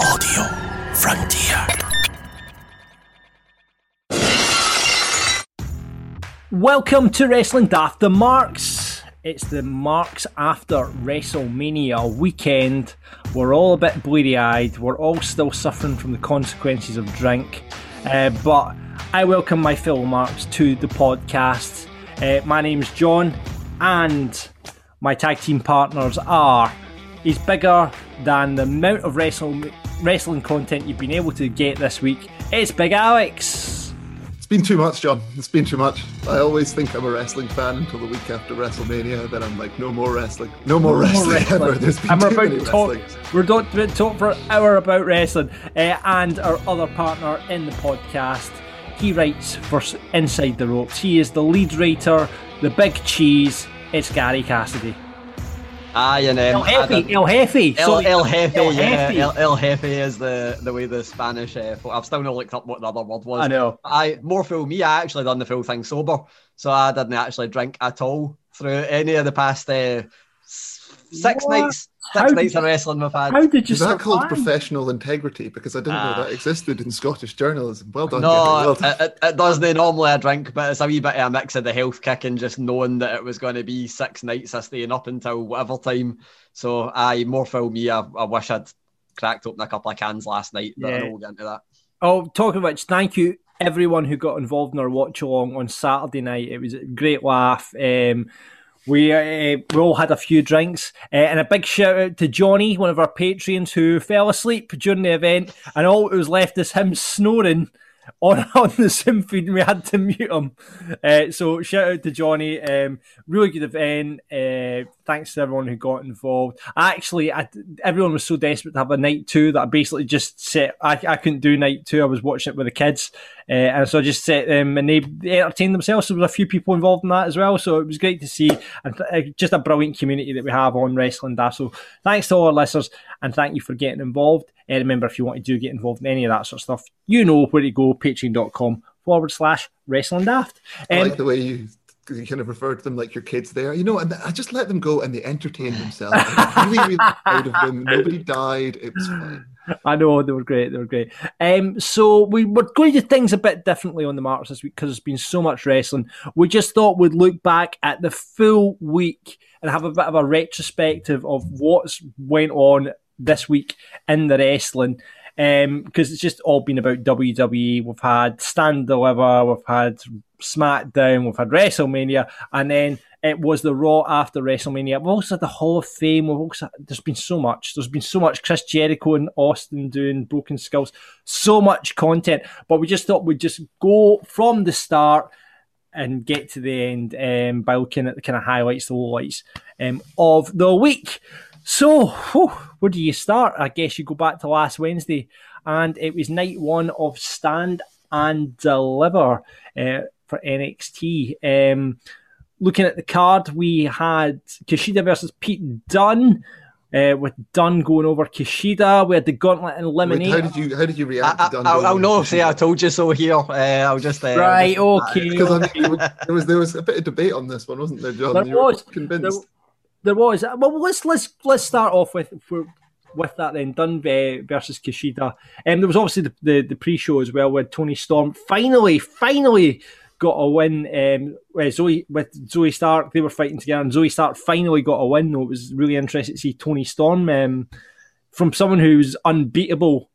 Audio Frontier. Welcome to Wrestling the Marks. It's the Marks after WrestleMania weekend. We're all a bit bleary eyed. We're all still suffering from the consequences of drink. Uh, but I welcome my fellow Marks to the podcast. Uh, my name's John, and my tag team partners are. He's bigger than the amount of wrestling wrestling content you've been able to get this week. It's Big Alex. It's been too much, John. It's been too much. I always think I'm a wrestling fan until the week after WrestleMania. Then I'm like, no more wrestling. No more, No wrestling, wrestling. ever. There's been And we're too about to talk. wrestlings. We're about to talk for an hour about wrestling, uh, and our other partner in the podcast. He writes for Inside the Ropes. He is the lead writer, the big cheese. It's Gary Cassidy. Aye, and um, El Jefe, El Jefe. El. El Jefe, El yeah, Jefe. El, El Jefe is the, the way the Spanish. Uh, I've still not looked up what the other word was. I know. I more fool me. I actually done the full thing sober, so I didn't actually drink at all through any of the past uh, six What? nights. How Six did nights of wrestling we've had. How did you Is that called professional integrity? Because I didn't know Ah. that existed in Scottish journalism. Well done, No, Well done. it, it, it doesn't normally I drink, but it's a wee bit of a mix of the health kick and just knowing that it was going to be six nights of staying up until whatever time. So I more for me. I, I wish I'd cracked open a couple of cans last night, but I Yeah. know we'll get into that. Oh, talking about which, thank you everyone who got involved in our watch along on Saturday night. It was a great laugh. Um, we uh, we all had a few drinks, uh, and a big shout out to Johnny, one of our patrons, who fell asleep during the event, and all that was left is him snoring on on the sim feed, and we had to mute him. Uh, so shout out to Johnny. Um, really good event. Uh, thanks to everyone who got involved. Actually, I, everyone was so desperate to have a night two that I basically just said I, I couldn't do night two. I was watching it with the kids, uh, and so I just set them, and they, entertained themselves. So there was a few people involved in that as well. So it was great to see, and uh, just a brilliant community that we have on Wrestling Daft. So thanks to all our listeners, and thank you for getting involved. Uh, remember, if you want to do get involved in any of that sort of stuff, you know where to go. Patreon.com forward slash Wrestling Daft. I Um, like the way you, you kind of refer to them like your kids there. You know, and I just let them go and they entertained themselves. I'm really, really proud of them. Nobody died. It was fine. I know they were great. They were great. Um, so we were going to do things a bit differently on the marks this week because there's been so much wrestling. We just thought we'd look back at the full week and have a bit of a retrospective of what's went on this week in the wrestling. Because it's just all been about WWE. We've had Stand Deliver, we've had SmackDown, we've had WrestleMania, and then it was the Raw after WrestleMania. We've also had the Hall of Fame. We've also there's been so much. There's been so much. Chris Jericho and Austin doing Broken Skulls. So much content. But we just thought we'd just go from the start and get to the end um, by looking at the kind of highlights, the lowlights um, of the week. So, whew, where do you start? I guess you go back to last Wednesday, and it was night one of Stand and Deliver uh, for NXT. Um, looking at the card, we had Kushida versus Pete Dunne. Uh, with Dunne going over Kushida, we had the Gauntlet and Wait, how did you how did you react I, to Dunne I'll, I'll on no Kushida? say I told you so here. Uh, I'll just uh, right, just- okay. Because I mean, there was there was a bit of debate on this one, wasn't there, John? There you was. convinced. There was. Well, let's let's let's start off with for, with that then. Dunne v- versus Kushida. And there was obviously the, the, the pre-show as well with Toni Storm finally finally got a win. Um, with Zoe with Zoey Stark, they were fighting together, and Zoey Stark finally got a win. Though it was really interesting to see Toni Storm um, from someone who's unbeatable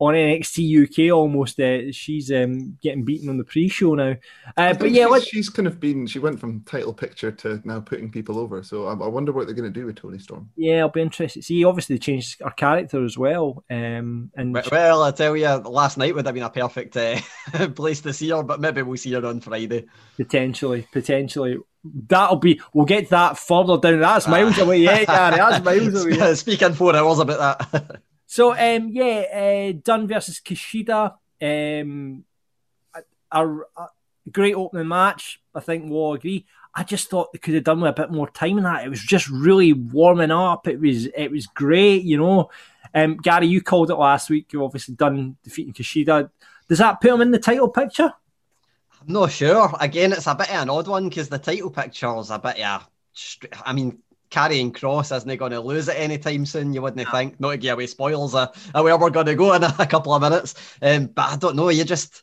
on NXT UK almost. Uh, she's um, getting beaten on the pre-show now. Uh, but yeah, she's, she's kind of been. She went from title picture to now putting people over. So I, I wonder what they're going to do with Toni Storm. yeah, I'll be interested. See, obviously they changed her character as well. Um, and Well- Well, I tell you, last night would have been a perfect uh, place to see her, but maybe we'll see her on Friday. potentially, potentially. That'll be. We'll get that further down. That's miles away. Yeah, Gary. That's miles away. Speaking four hours about that. So um, yeah, uh, Dunne versus Kushida. Um, a, a, a, great opening match. I think we'll agree. I just thought they could have Dunne with a bit more time in that. It was just really warming up. It was it was great, you know. Um, Gary, you called it last week. You obviously done defeating Kushida. Does that put him in the title picture? I'm not sure. Again, it's a bit of an odd one because the title picture is a bit yeah. I mean, Karrion Kross isn't going to lose it anytime soon. You wouldn't yeah. think. Not to give away spoilers of, of where we're going to go in a, a couple of minutes. Um, but I don't know. You just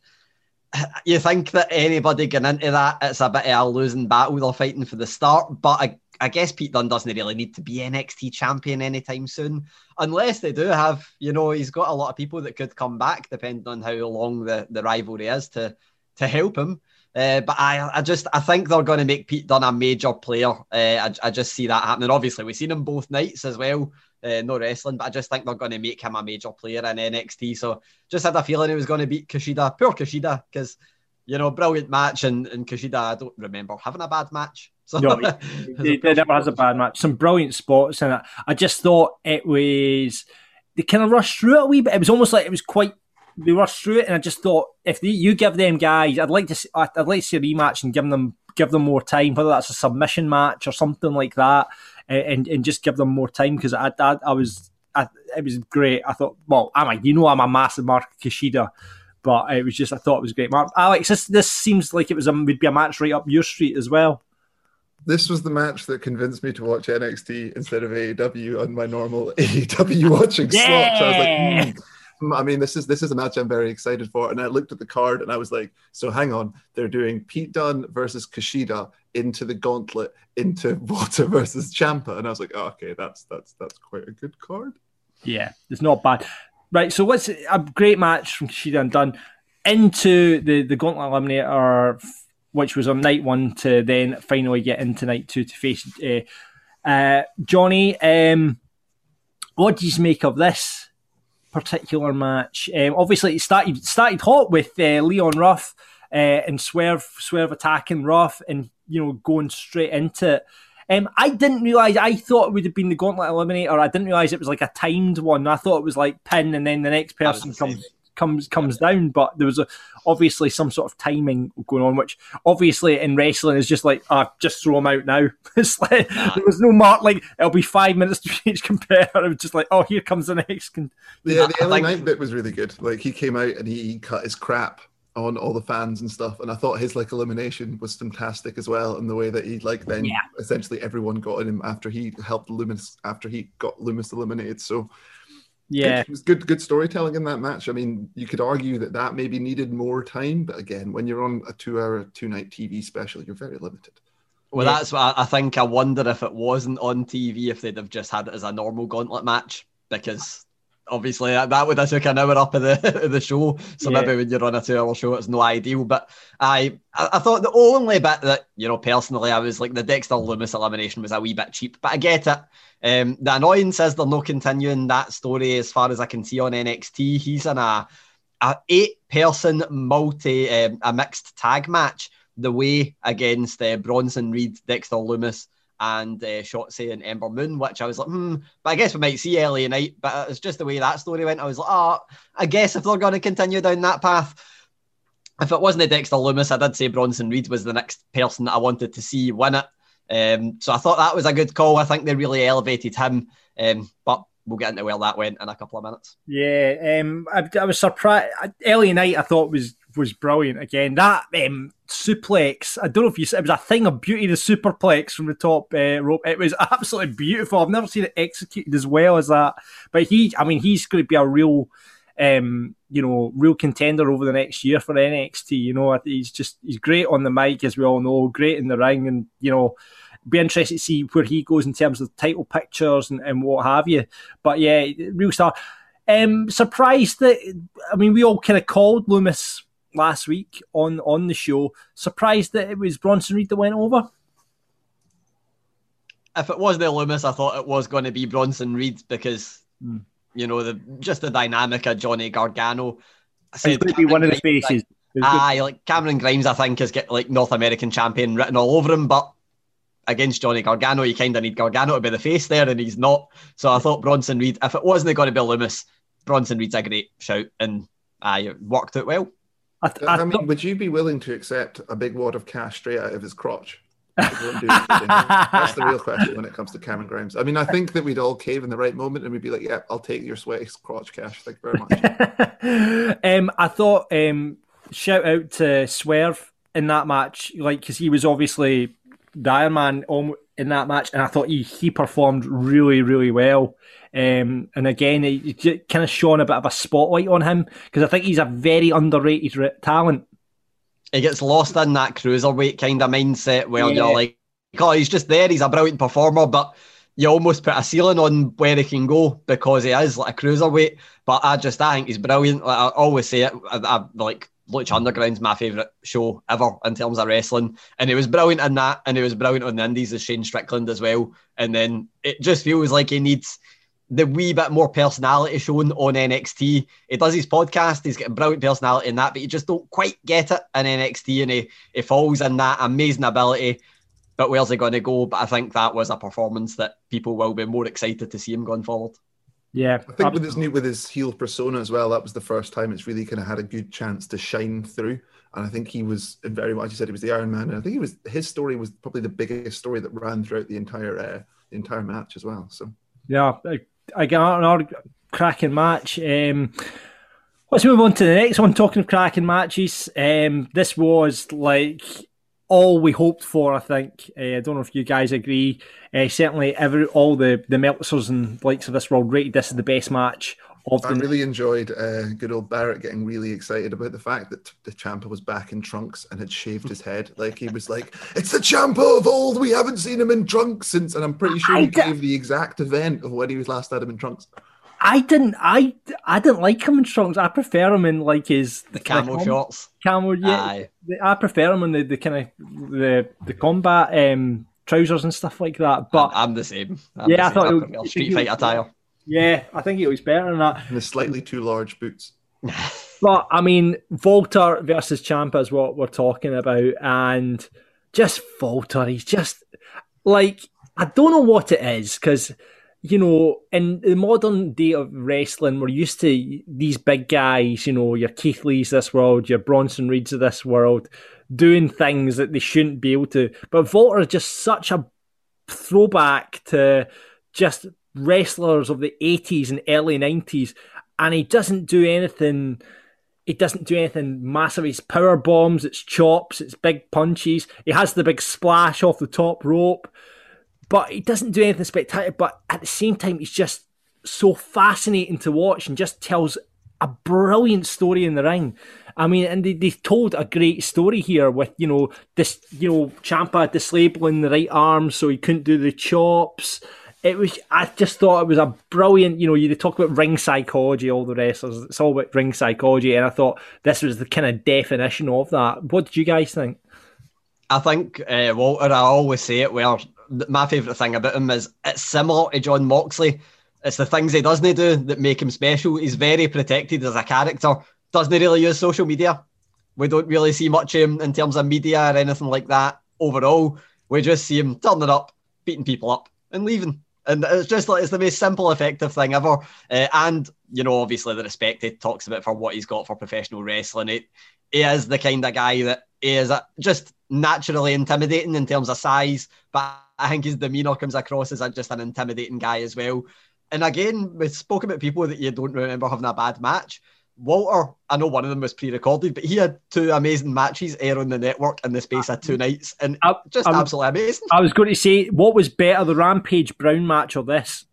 you think that anybody getting into that, it's a bit of a losing battle they're fighting for the start. But I, I guess Pete Dunne doesn't really need to be NXT champion anytime soon, unless they do have, you know, he's got a lot of people that could come back depending on how long the, the rivalry is to to help him. Uh, but I, I just, I think they're going to make Pete Dunne a major player. Uh, I, I just see that happening. Obviously, we've seen him both nights as well. Uh, no wrestling, but I just think they're going to make him a major player in NXT. So just had a feeling he was going to beat Kushida. Poor Kushida, because you know, brilliant match, and, and Kushida, I don't remember having a bad match. So no, he, he never has a bad match. Some brilliant spots in it. I just thought it was they kind of rushed through it a wee bit. It was almost like it was quite they rushed through it, and I just thought if they, you give them guys, I'd like to see, I'd like to see a rematch and give them give them more time, whether that's a submission match or something like that, and and just give them more time because I, I I was I, it was great. I thought, well, I'm a you know I'm a massive Mark Kushida but it was just I thought it was great. Mark, Alex, this this seems like it was a, would be a match right up your street as well. This was the match that convinced me to watch NXT instead of AEW on my normal AEW watching yeah! slot. So I was like, mm. I mean, this is this is a match I'm very excited for. And I looked at the card and I was like, so hang on, they're doing Pete Dunne versus Kushida into the gauntlet into Walter versus Ciampa, and I was like, oh, okay, that's that's that's quite a good card. Yeah, it's not bad. Right, so what's a great match from Kushida and Dunne into the, the Gauntlet Eliminator, which was on night one, to then finally get into night two to face uh, uh, Johnny. Um, what do you make of this particular match? Um, obviously, it started started hot with uh, Leon Ruff uh, and Swerve Swerve attacking Ruff and you know going straight into it. Um, I didn't realize. I thought it would have been the Gauntlet Eliminator. I didn't realize it was like a timed one. I thought it was like pin, and then the next person the comes comes comes down. But there was a, obviously some sort of timing going on, which obviously in wrestling is just like, ah, oh, just throw him out now. it's like nah. there was no mark. Like it'll be five minutes to each compare. It was just like, oh, here comes the next. Con- yeah, the LA Knight bit was really good. Like he came out and he cut his crap on all the fans and stuff. And I thought his like elimination was fantastic as well, and the way that he like then yeah. essentially everyone got in him after he helped Lumis after he got Lumis eliminated. So yeah, it was good good storytelling in that match. I mean, you could argue that that maybe needed more time, but again, when you're on a two-hour, two-night TV special, you're very limited. Well, yeah. that's what I think. I wonder if it wasn't on TV, if they'd have just had it as a normal gauntlet match, because obviously that, that would have took an hour up of the of the show. So yeah. maybe when you're on a two hour show, it's no ideal. But I I thought the only bit that you know personally I was like the Dexter Lumis elimination was a wee bit cheap, but I get it. Um, the annoyance is they're not continuing that story as far as I can see on NXT. He's in a a eight person multi um, a mixed tag match the way against uh, Bronson Reed, Dexter Lumis, and uh, Shotzi and Ember Moon, which I was like, hmm, but I guess we might see LA Knight. But it's just the way that story went. I was like, oh, I guess if they're going to continue down that path, if it wasn't a Dexter Lumis, I did say Bronson Reed was the next person that I wanted to see win it. Um, so I thought that was a good call. I think they really elevated him. Um, but we'll get into where that went in a couple of minutes. Yeah, um, I, I, was surprised. LA Knight, I thought was was brilliant again. That um, suplex, I don't know if you said it was a thing of beauty, the superplex from the top uh, rope. It was absolutely beautiful. I've never seen it executed as well as that. But he, I mean, he's going to be a real, um, you know, real contender over the next year for NXT. You know, he's just he's great on the mic, as we all know, great in the ring, and you know. Be interested to see where he goes in terms of title pictures and, and what have you. But yeah, real star. Um, surprised that I mean we all kind of called Lumis last week on on the show. Surprised that it was Bronson Reed that went over. If it was the Lumis, I thought it was going to be Bronson Reed because mm. You know the just the dynamic of Johnny Gargano. I said could be one of the faces. Aye, like Cameron Grimes, I think has got like North American champion written all over him, but against Johnny Gargano, you kind of need Gargano to be the face there, and he's not. So I thought Bronson Reed, if it wasn't going to be Lumis, Bronson Reed's a great shout, and I worked it well. I, th- I, uh, I mean, would you be willing to accept a big wad of cash straight out of his crotch? That's the real question when it comes to Cameron Grimes. I mean, I think that we'd all cave in the right moment and we'd be like, "Yeah, I'll take your sweaty crotch cash." Thank you very much. um, I thought um, shout out to Swerve in that match, like because he was obviously the Iron Man in that match, and I thought he he performed really really well. Um, and again, he, he kind of shone a bit of a spotlight on him because I think he's a very underrated talent he gets lost in that cruiserweight kind of mindset where yeah. you're like, oh, he's just there, he's a brilliant performer, but you almost put a ceiling on where he can go because he is like a cruiserweight. But I just I think he's brilliant. Like, I always say it. I, I like Lucha Underground's my favourite show ever in terms of wrestling. And he was brilliant in that, and he was brilliant on the Indies as Shane Strickland as well. And then it just feels like he needs the wee bit more personality shown on NXT. He does his podcast, he's getting brilliant personality in that, but you just don't quite get it in NXT and he, he falls in that amazing ability. But where's he going to go? But I think that was a performance that people will be more excited to see him going forward. Yeah, I think with his new with his heel persona as well, that was the first time it's really kind of had a good chance to shine through. And I think he was very much. You said he was the Iron Man, and I think he was his story was probably the biggest story that ran throughout the entire uh, the entire match as well. So yeah, again, another cracking match. Um, let's move on to the next one. Talking of cracking matches, um, this was like all we hoped for. I think. Uh, I don't know if you guys agree. Uh, certainly, every all the the Meltzers and likes of this world rated this as the best match I really enjoyed uh, good old Barrett getting really excited about the fact that the Ciampa was back in trunks and had shaved his head. Like he was like, "It's the Ciampa of old. We haven't seen him in trunks since." And I'm pretty sure he gave the exact event of when he was last had him in trunks. I didn't. I I didn't like him in trunks. I prefer him in like his the camel shorts. Camel, yeah. Aye. I prefer him in the, the kind of the the combat um, trousers and stuff like that. But I'm, I'm the same. I'm yeah, the same. I thought it, street fight attire. Yeah, I think it was better than that. And the slightly too large boots. but I mean, Walter versus Ciampa is what we're talking about, and just Walter, he's just like I don't know what it is because you know, in the modern day of wrestling, we're used to these big guys, you know, your Keith Lee's this world, your Bronson Reeds of this world, doing things that they shouldn't be able to. But Walter is just such a throwback to just wrestlers of the 80s and early 90s, and he doesn't do anything. He doesn't do anything massive. It's power bombs, it's chops, it's big punches. He has the big splash off the top rope, but he doesn't do anything spectacular. But at the same time, he's just so fascinating to watch and just tells a brilliant story in the ring. I mean, and they, they told a great story here with, you know, this, you know, Ciampa disabled the right arm so he couldn't do the chops it was I just thought it was a brilliant, you know, you talk about ring psychology, all the wrestlers, it's all about ring psychology, and I thought this was the kind of definition of that. What did you guys think? I think uh, Walter, I always say it where my favourite thing about him is it's similar to Jon Moxley. It's the things he doesn't do that make him special. He's very protected as a character. Doesn't really use social media. We don't really see much of him in terms of media or anything like that. Overall, we just see him turning up, beating people up, and leaving and it's just like it's the most simple, effective thing ever. Uh, and you know, obviously, the respect he talks about for what he's got for professional wrestling. It, he is the kind of guy that is just naturally intimidating in terms of size, but I think his demeanor comes across as just an intimidating guy as well. And again, we spoke about people that you don't remember having a bad match. Walter, I know one of them was pre-recorded, but he had two amazing matches air on the network in the space of two uh, nights, and I, just I, absolutely amazing. I was going to say, what was better, the Rampage Brown match or this?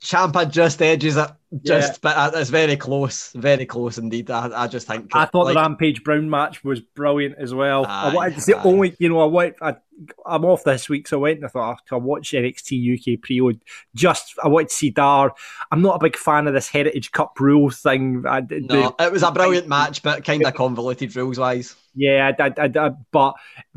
Ciampa just edges it, just yeah. but it's very close, very close indeed. I, I just think I thought like, the Rampage Brown match was brilliant as well. Aye, I wanted to say only, you know, I went, I, I'm off this week, so I went and I thought I'll watch NXT UK pre Just I wanted to see Dar. I'm not a big fan of this Heritage Cup rules thing. I, no, the, it was a brilliant match, but kind of convoluted rules wise. Yeah, I, I, I, but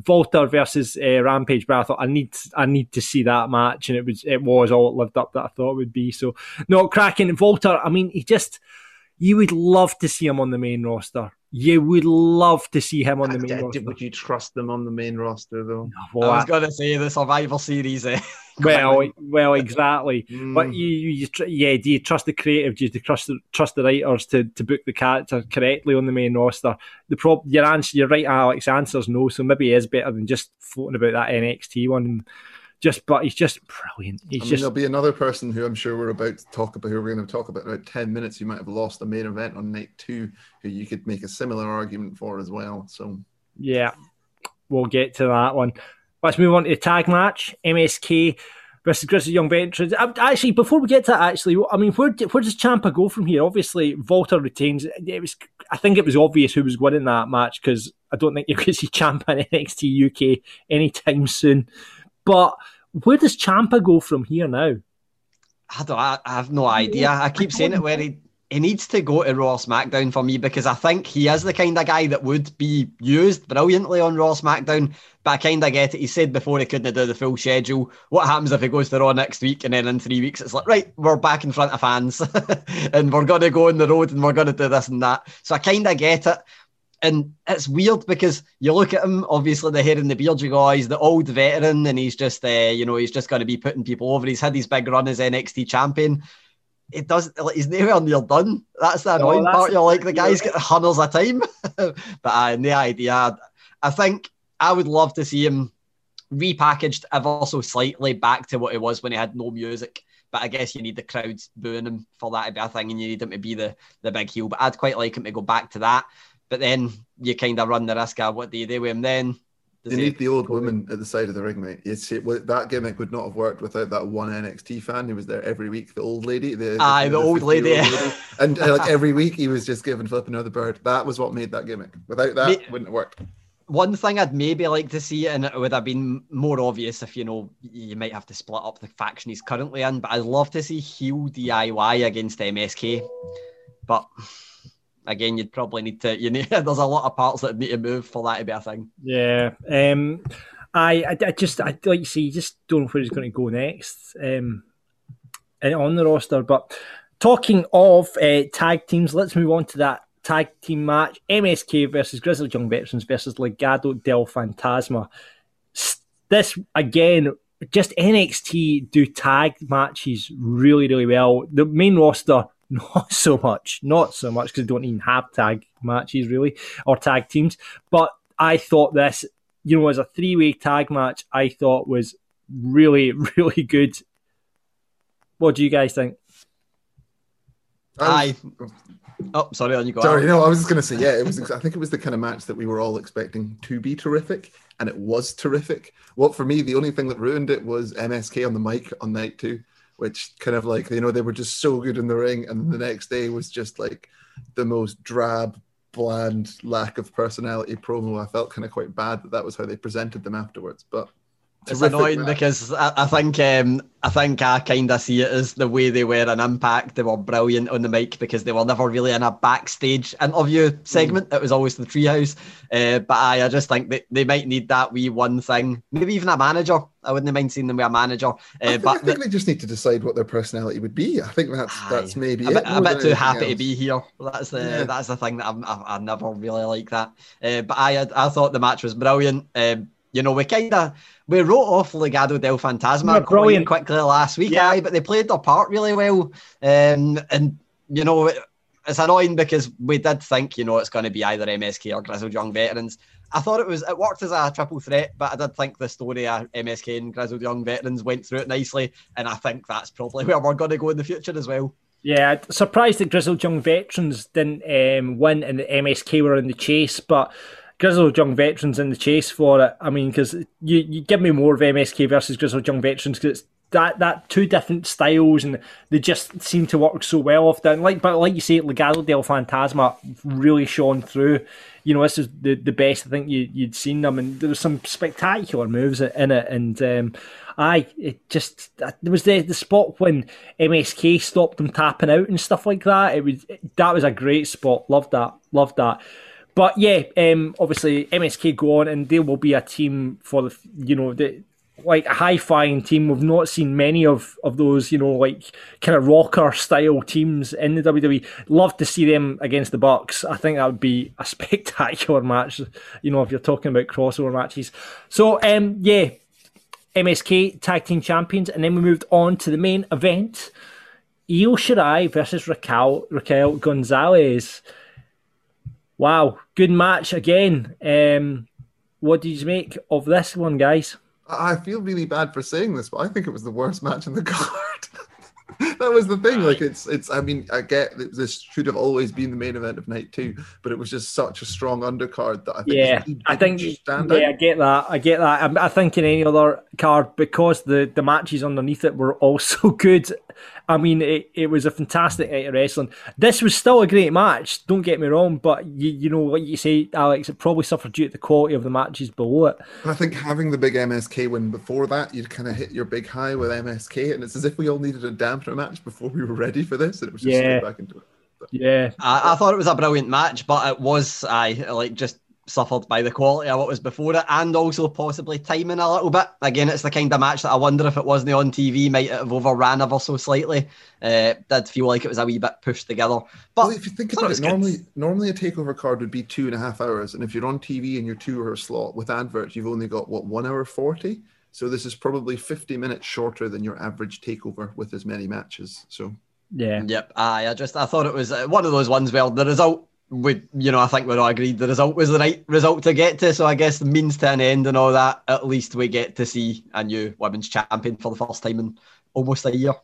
Walter versus uh, Rampage, but I thought I need I need to see that match, and it was it was all it lived up that I thought it would be. So, no, cracking Walter. I mean, he just you would love to see him on the main roster. You would love to see him on the main I- I- roster. Would you trust them on the main roster though? Well, I was going to say the Survivor Series. Eh? well, well, exactly. But Mm. you, you, you yeah, do you trust the creative? Do you trust the, trust the writers to, to book the character correctly on the main roster? The prob, your answer, you're right, Alex. Answer's no. So maybe he is better than just floating about that NXT one. Just, but he's just brilliant. He's I mean, just there'll be another person who I'm sure we're about to talk about, who we're going to talk about in about 10 minutes, You might have lost the main event on night two, who you could make a similar argument for as well. So, Yeah, we'll get to that one. Let's move on to the tag match: MSK versus Grizzled Young Veterans. Actually, before we get to that, actually, I mean, where where does Ciampa go from here? Obviously, Walter retains. It was, I think, it was obvious who was winning that match because I don't think you could see Ciampa in NXT UK anytime soon. But where does Ciampa go from here now? I don't. I, I have no idea. I keep saying it where he he needs to go to Raw SmackDown for me because I think he is the kind of guy that would be used brilliantly on Raw SmackDown. But I kind of get it. He said before he couldn't do the full schedule. What happens if he goes to Raw next week and then in three weeks it's like right, we're back in front of fans and we're gonna go on the road and we're gonna do this and that. So I kind of get it. And it's weird because you look at him, obviously the hair and the beard, you go, oh, he's the old veteran and he's just, uh, you know, he's just going to be putting people over. He's had his big run as NXT champion. It does, like, he's nowhere near done. That's the annoying that's part. You're like, the guy's got hundreds of time. but uh, no idea. I think I would love to see him repackaged ever so slightly back to what it was when he had no music. But I guess you need the crowds booing him for that to be a thing, and you need him to be the, the big heel. But I'd quite like him to go back to that. But then you kind of run the risk of what do you do with him then? Does you he- need the old woman at the side of the ring, mate. It's, it, that gimmick would not have worked without that one NXT fan who was there every week, the old lady. The, Aye, the old 50-year-old lady. And uh, like every week he was just giving Flip another bird. That was what made that gimmick. Without that, Me- wouldn't have worked. One thing I'd maybe like to see, and it would have been more obvious if you know you might have to split up the faction he's currently in, but I'd love to see heel DIY against MSK. But again, you'd probably need to. You need there's a lot of parts that need to move for that to be a thing. Yeah. Um, I, I, I just, I like you you just don't know where he's going to go next um, and on the roster. But talking of uh, tag teams, let's move on to that tag team match: MSK versus Grizzled Young Veterans versus Legado del Fantasma. This again, just NXT do tag matches really, really well. The main roster. Not so much, not so much because they don't even have tag matches really or tag teams. But I thought this, you know, as a three way tag match, I thought was really, really good. What do you guys think? I Oh, sorry, on you go. Sorry, Al. no, I was just going to say, yeah, it was. I think it was the kind of match that we were all expecting to be terrific, and it was terrific. What for me, the only thing that ruined it was MSK on the mic on night two, which kind of like you know they were just so good in the ring, and the next day was just like the most drab, bland, lack of personality promo. I felt kind of quite bad that that was how they presented them afterwards, but. It's annoying match. because I, I think um, I think I kind of see it as the way they were in Impact. They were brilliant on the mic because they were never really in a backstage interview segment. It was always the treehouse. Uh, but I, I just think that they might need that wee one thing. Maybe even a manager. I wouldn't mind seeing them with a manager. Uh, I think, I but think they just need to decide what their personality would be. I think that's that's Aye. maybe a it. bit, a bit too happy to be here. That's the Yeah. that's the thing that I'm, I, I never really like that. Uh, but I I thought the match was brilliant. Um, you know, we kind of we wrote off Legado del Fantasma Yeah, quite brilliant. quickly last week, Yeah. aye, but they played their part really well. Um, and you know, it- it's annoying because we did think, you know, it's going to be either MSK or Grizzled Young Veterans. I thought it was it worked as a triple threat, but I did think the story of MSK and Grizzled Young Veterans went through it nicely, and I think that's probably where we're going to go in the future as well. Yeah, surprised that Grizzled Young Veterans didn't um, win and the MSK were in the chase, but Grizzled Young Veterans in the chase for it. I mean, because you, you give me more of MSK versus Grizzled Young Veterans because it's that that two different styles and they just seem to work so well off that. Like, but like you say, Legado del Fantasma really shone through. You know, this is the, the best I think you you'd seen them, and there was some spectacular moves in it. And um, I, it just there was the the spot when MSK stopped them tapping out and stuff like that. It was that was a great spot. Loved that. Loved that. But yeah, um, obviously MSK go on and they will be a team for the you know the like a high flying team. We've not seen many of, of those, you know, like kind of rocker style teams in the WWE. Love to see them against the Bucks. I think that would be a spectacular match, you know, if you're talking about crossover matches. So, um, yeah, MSK Tag Team Champions, and then we moved on to the main event. Io Shirai versus Raquel Raquel Gonzalez. Wow, good match again. Um, what did you make of this one, guys? I feel really bad for saying this, but I think it was the worst match in the card. that was the thing. Like it's it's. I mean, I get that this should have always been the main event of night two, but it was just such a strong undercard that I think. Yeah, I think. yeah, out. I get that. I get that. I, I think in any other card because the the matches underneath it were also good. I mean, it, it was a fantastic night of wrestling. This was still a great match, don't get me wrong, but you, you know what you say, Alex, it probably suffered due to the quality of the matches below it. I think having the big MSK win before that, you'd kind of hit your big high with MSK, and it's as if we all needed a dampener match before we were ready for this, and it was just yeah. back into it. But. Yeah, I, I, thought it was a brilliant match, but it was I like just suffered by the quality of what was before it and also possibly timing a little bit. Again, it's the kind of match that I wonder if it wasn't on TV, might have overran ever so slightly. Uh, did feel like it was a wee bit pushed together. But well, if you think about it, normally normally a takeover card would be two and a half hours, and if you're on TV and you're two hour slot with adverts, you've only got what one hour forty. So this is probably fifty minutes shorter than your average takeover with as many matches. So yeah, yep. I, I just I thought it was uh, one of those ones where the result we, you know, I think we're all agreed the result was the right result to get to. So I guess the means to an end and all that. At least we get to see a new women's champion for the first time in almost a year.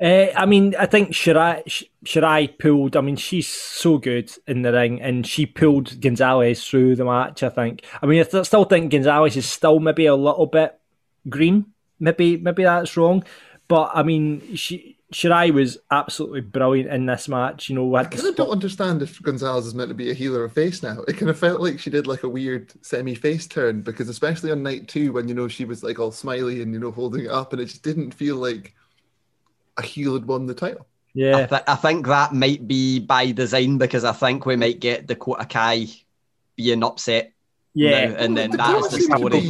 Uh, I mean, I think Shirai, Shirai pulled. I mean, she's so good in the ring, and she pulled Gonzalez through the match. I think. I mean, I still think Gonzalez is still maybe a little bit green. Maybe, maybe that's wrong, but I mean, she Shirai was absolutely brilliant in this match. You know, I kind of don't understand if Gonzalez is meant to be a heel or a face now. It kind of felt like she did like a weird semi-face turn because, especially on night two, when you know she was like all smiley and you know holding it up, and it just didn't feel like a heel had won the title. Yeah, I, th- I think that might be by design because I think we might get the Dakota Kai being upset. Yeah, now, and then that's the story.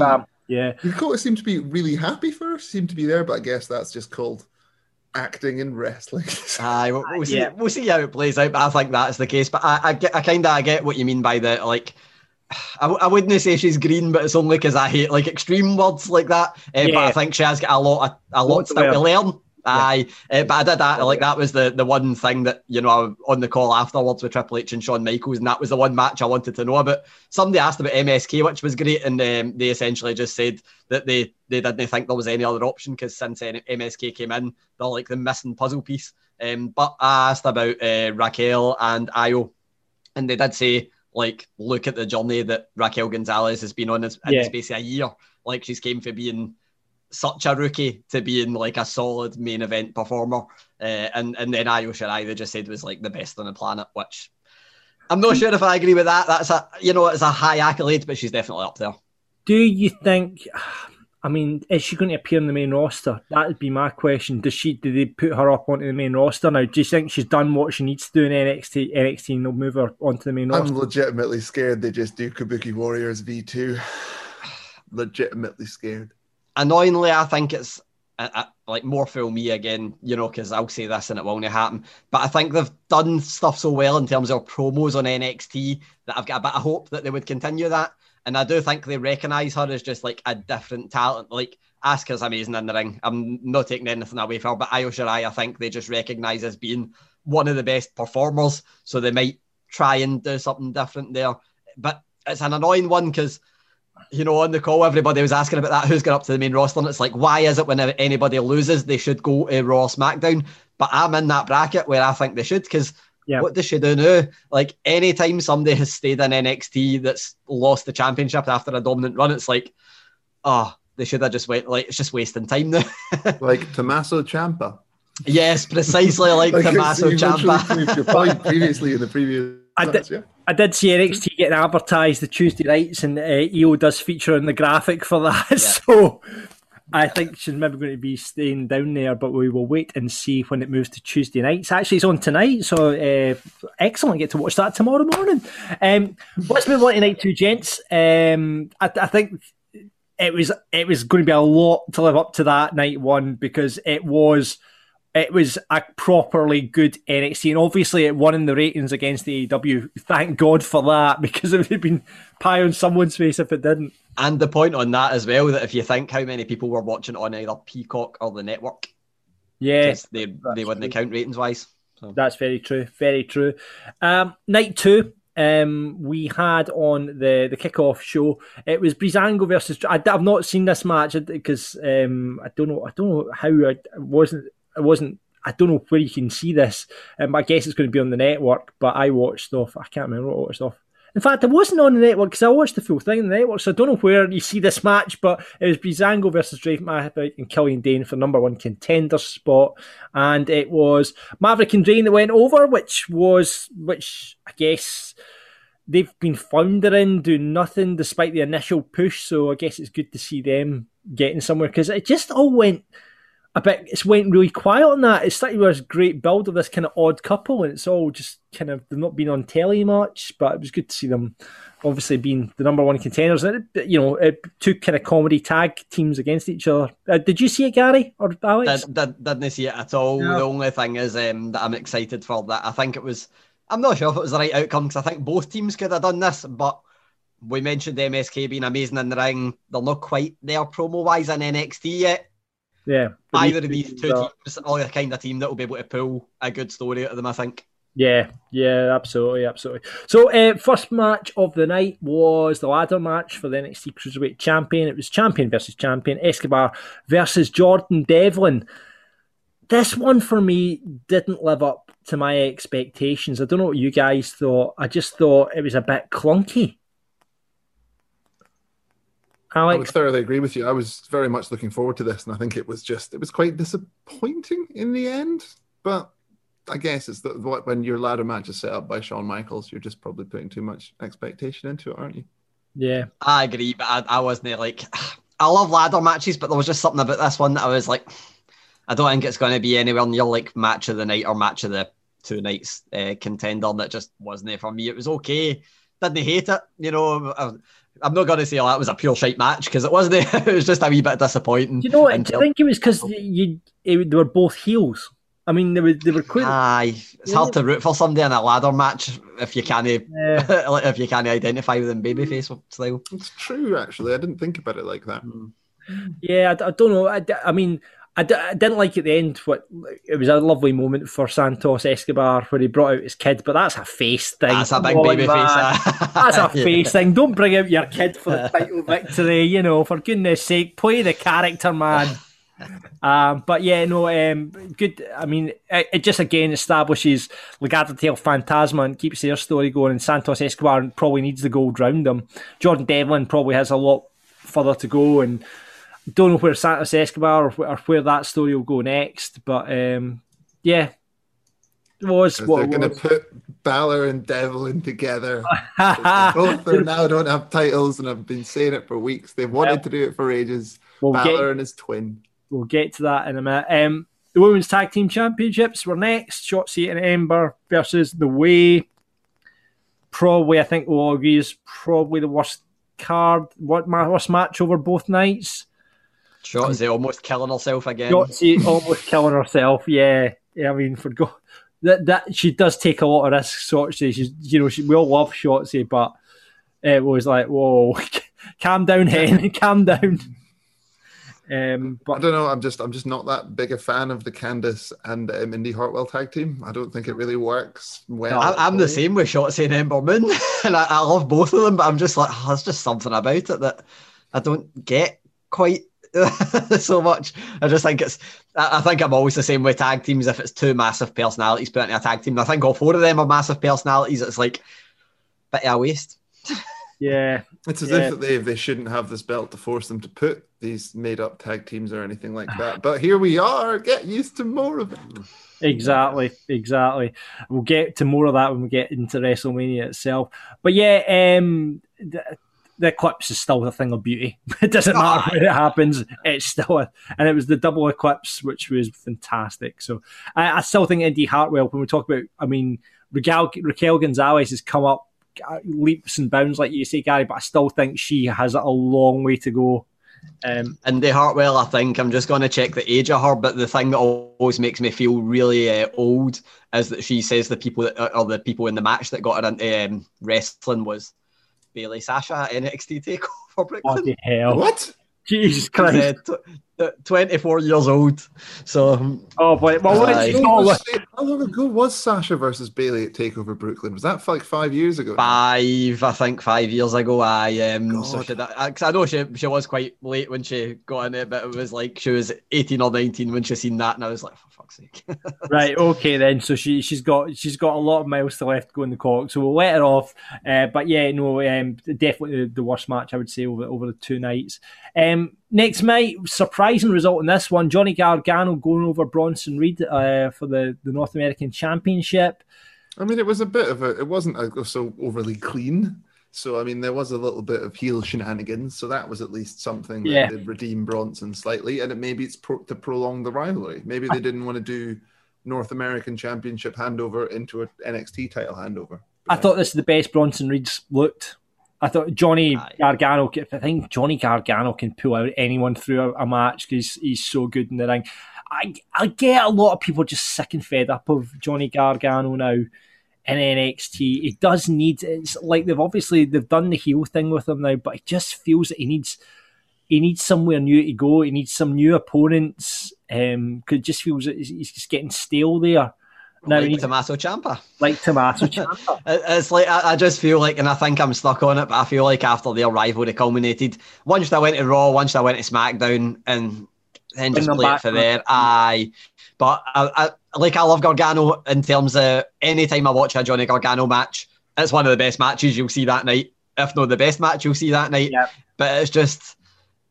Yeah, Dakota seemed to be really happy for her, seemed to be there, but I guess that's just called acting and wrestling. Aye, we'll, we'll see. Yeah. We'll see how it plays out. But I think that's the case. But I, I, I kind of I get what you mean by the like. I, I wouldn't say she's green, but it's only because I hate like extreme words like that. Uh, yeah. But I think she has got a lot, of, a lot still to learn. Aye, uh, but I did that. Like that was the the one thing that you know on the call afterwards with Triple H and Shawn Michaels, and that was the one match I wanted to know about. Somebody asked about MSK, which was great, and um, they essentially just said that they they didn't think there was any other option because since MSK came in, they're like the missing puzzle piece. Um, but I asked about uh, Raquel and Io, and they did say like look at the journey that Raquel Gonzalez has been on in yeah. space of a year. Like she's came for being such a rookie to being like a solid main event performer. Uh, and and then Io Shirai they just said was like the best on the planet, which I'm not sure if I agree with that. That's a you know it's a high accolade, but she's definitely up there. Do you think? I mean, is she going to appear in the main roster? That would be my question. Does she? Do they put her up onto the main roster now? Do you think she's done what she needs to do in NXT? NXT and they'll move her onto the main roster. I'm legitimately scared they just do Kabuki Warriors V2. legitimately scared annoyingly, I think it's uh, uh, like more for me again, you know, because I'll say this and it won't happen. But I think they've done stuff so well in terms of promos on NXT that I've got a bit of hope that they would continue that. And I do think they recognise her as just like a different talent. Like Asuka's amazing in the ring. I'm not taking anything away from her, but Io Shirai, I think they just recognise as being one of the best performers. So they might try and do something different there. But it's an annoying one because you know, on the call, everybody was asking about that. Who's going up to the main roster? And it's like, why is it when anybody loses, they should go to Raw SmackDown? But I'm in that bracket where I think they should because yeah. what does she do now? Like, anytime somebody has stayed in NXT that's lost the championship after a dominant run, it's like, oh, they should have just went, Like, it's just wasting time now. like Tommaso Ciampa. Yes, precisely like, like Tommaso Ciampa. your point previously in the previous. I did, yeah. I did see NXT getting advertised the Tuesday nights, and uh, Io does feature in the graphic for that. Yeah. So I think she's maybe going to be staying down there, but we will wait and see when it moves to Tuesday nights. Actually, it's on tonight, so uh, excellent. Get to watch that tomorrow morning. Um, let's move on to night two, gents. Um, I, I think it was it was going to be a lot to live up to that night one because it was it was a properly good NXT, and obviously it won in the ratings against the AEW. Thank God for that, because it would have been pie on someone's face if it didn't. And the point on that as well that if you think how many people were watching on either Peacock or the network, yeah, they they wouldn't count ratings wise. So. That's very true. Very true. Um, night two, um, we had on the the kickoff show. It was Breezango versus. I, have not seen this match because um, I don't know. I don't know how I wasn't it wasn't. I don't know where you can see this. Um, I guess it's going to be on the network, but I watched stuff. I can't remember what I watched stuff. In fact, it wasn't on the network because I watched the full thing on the network, so I don't know where you see this match, but it was Breezango versus Drake Maverick and Killian Dain for number one contender spot, and it was Maverick and Dain that went over, which was, which I guess they've been floundering, doing nothing despite the initial push, so I guess it's good to see them getting somewhere because it just all went a bit it's went really quiet on that. It started with this great build of this kind of odd couple, and it's all just kind of they've not been on telly much, but it was good to see them obviously being the number one contenders. And it, you know, it took kind of comedy tag teams against each other. Uh, did you see it, Gary or Alex? Did, did, didn't see it at all. The only thing is um, that I'm excited for that. I think it was. I'm not sure if it was the right outcome because I think both teams could have done this, but we mentioned the MSK being amazing in the ring. They're not quite there promo wise in NXT yet. Yeah. Either of these two teams are the kind of team that will be able to pull a good story out of them, I think. Yeah, yeah, absolutely, absolutely. So, uh, first match of the night was the ladder match for the NXT Cruiserweight Champion. It was champion versus champion, Escobar versus Jordan Devlin. This one for me didn't live up to my expectations. I don't know what you guys thought. I just thought it was a bit clunky. Alex? I would thoroughly agree with you. I was very much looking forward to this, and I think it was just it was quite disappointing in the end. But I guess it's that when your ladder match is set up by Shawn Michaels, you're just probably putting too much expectation into it, aren't you? Yeah, I agree, but I, I wasn't like I love ladder matches, but there was just something about this one that I was like, I don't think it's going to be anywhere near like match of the night or match of the two nights uh, contender. That just wasn't it for me. It was okay. Didn't hate it, you know. I'm not going to say oh, that was a pure shite match because it wasn't. it was just a wee bit disappointing. Do You know what? Until... I think it was because oh. you it, eh, they were both heels. I mean, they were they were clear. Aye, it's hard to root for somebody in a ladder match if you can't yeah. if you can't identify with them babyface style. It's true, actually. I didn't think about it like that. Hmm. Yeah, I, I don't know. I, I mean, I d- I didn't like at the end what it was a lovely moment for Santos Escobar where he brought out his kid, but that's a face thing. That's a big baby face. that's a face thing. Don't bring out your kid for the title victory. You know, for goodness sake, play the character, man. um, but yeah, no, um, good. I mean, it, it, just again establishes Legado del Fantasma and keeps their story going. And Santos Escobar probably needs the gold round them. Jordan Devlin probably has a lot further to go, and don't know where Santos Escobar or, or where that story will go next, but um, yeah, it was what they're going to put Balor and Devlin together. both are now don't have titles, and I've been saying it for weeks. They've wanted to do it for ages. We'll Balor get, and his twin. We'll get to that in a minute. Um, the women's tag team championships were next. Shotzi and Ember versus the Way. Probably, I think we'll agree is probably the worst card. What worst match over both nights? Shotzi almost killing herself again. Shotzi almost killing herself. Yeah, yeah. I mean, for go that that she does take a lot of risks. Shotzi, she's you know she, we all love Shotzi, but it was like whoa, calm down, Hen, calm down. Um, but I don't know. I'm just I'm just not that big a fan of the Candice and um, Indi Hartwell tag team. I don't think it really works well. I, am the same with Shotzi and Ember Moon, and I, I, love both of them. But I'm just like, oh, there's just something about it that I don't get quite so much. I just think it's. I think I'm always the same with tag teams. If it's two massive personalities put into a tag team, I think all four of them are massive personalities. It's like bit of a waste. Yeah, it's as yeah. if they they shouldn't have this belt to force them to put these made up tag teams or anything like that. But here we are. Get used to more of it. Exactly, exactly. We'll get to more of that when we get into WrestleMania itself. But yeah, um, the eclipse is still a thing of beauty. It doesn't matter where it happens; it's still a, and it was the double eclipse, which was fantastic. So I, I still think Indi Hartwell. When we talk about, I mean, Raquel, Raquel Gonzalez has come up uh, leaps and bounds, like you say, Gary. But I still think she has a long way to go Um, Indi Hartwell, I think I'm just going to check the age of her, but the thing that always makes me feel really uh, old is that she says the people that are the people in the match that got her into um, wrestling was Bayley Sasha NXT Takeover Brooklyn. bloody hell! What? Jesus Uh, Christ! tw- tw- 24 years old. So um, Oh boy! Well, Aye. let's How long, was, how long ago was Sasha versus Bayley at Takeover Brooklyn? Was that like five years ago? five, I think, five years ago. I um, so God. she, I, 'cause I know she she was quite late when she got in it, but it was like she was 18 or 19 when she seen that, and I was like, for fuck's sake. Right, okay then. So she she's got she's got a lot of miles to left go in the clock. So we'll let her off. Uh, but yeah, no, um, definitely the, the worst match I would say over over the two nights. Um, next night, surprising result in this one: Johnny Gargano going over Bronson Reed uh, for the the North American Championship. I mean, it was a bit of a. It wasn't a, so overly clean. So I mean, there was a little bit of heel shenanigans. So that was at least something that Yeah. did redeem Bronson slightly, and it maybe it's pro- to prolong the rivalry. Maybe they didn't want to do North American Championship handover into an NXT title handover. I thought this is the best Bronson Reed's looked. I thought Johnny Aye. Gargano. I think Johnny Gargano can pull out anyone through a, a match because he's so good in the ring. I I get a lot of people just sick and fed up of Johnny Gargano now in NXT. He does need. It's like they've obviously they've done the heel thing with him now, but it just feels that he needs he needs somewhere new to go. He needs some new opponents. Um, cause it just feels that he's just getting stale there. Now he like Tommaso Ciampa. like Tommaso Ciampa. It- It's like I, I just feel like, and I think I'm stuck on it. But I feel like after their rivalry culminated, once I went to Raw, once I went to SmackDown, and then just play it for for- there. Aye, but I, I like I love Gargano in terms of anytime I watch a Johnny Gargano match, it's one of the best matches you'll see that night. If not the best match you'll see that night. Yep. But it's just,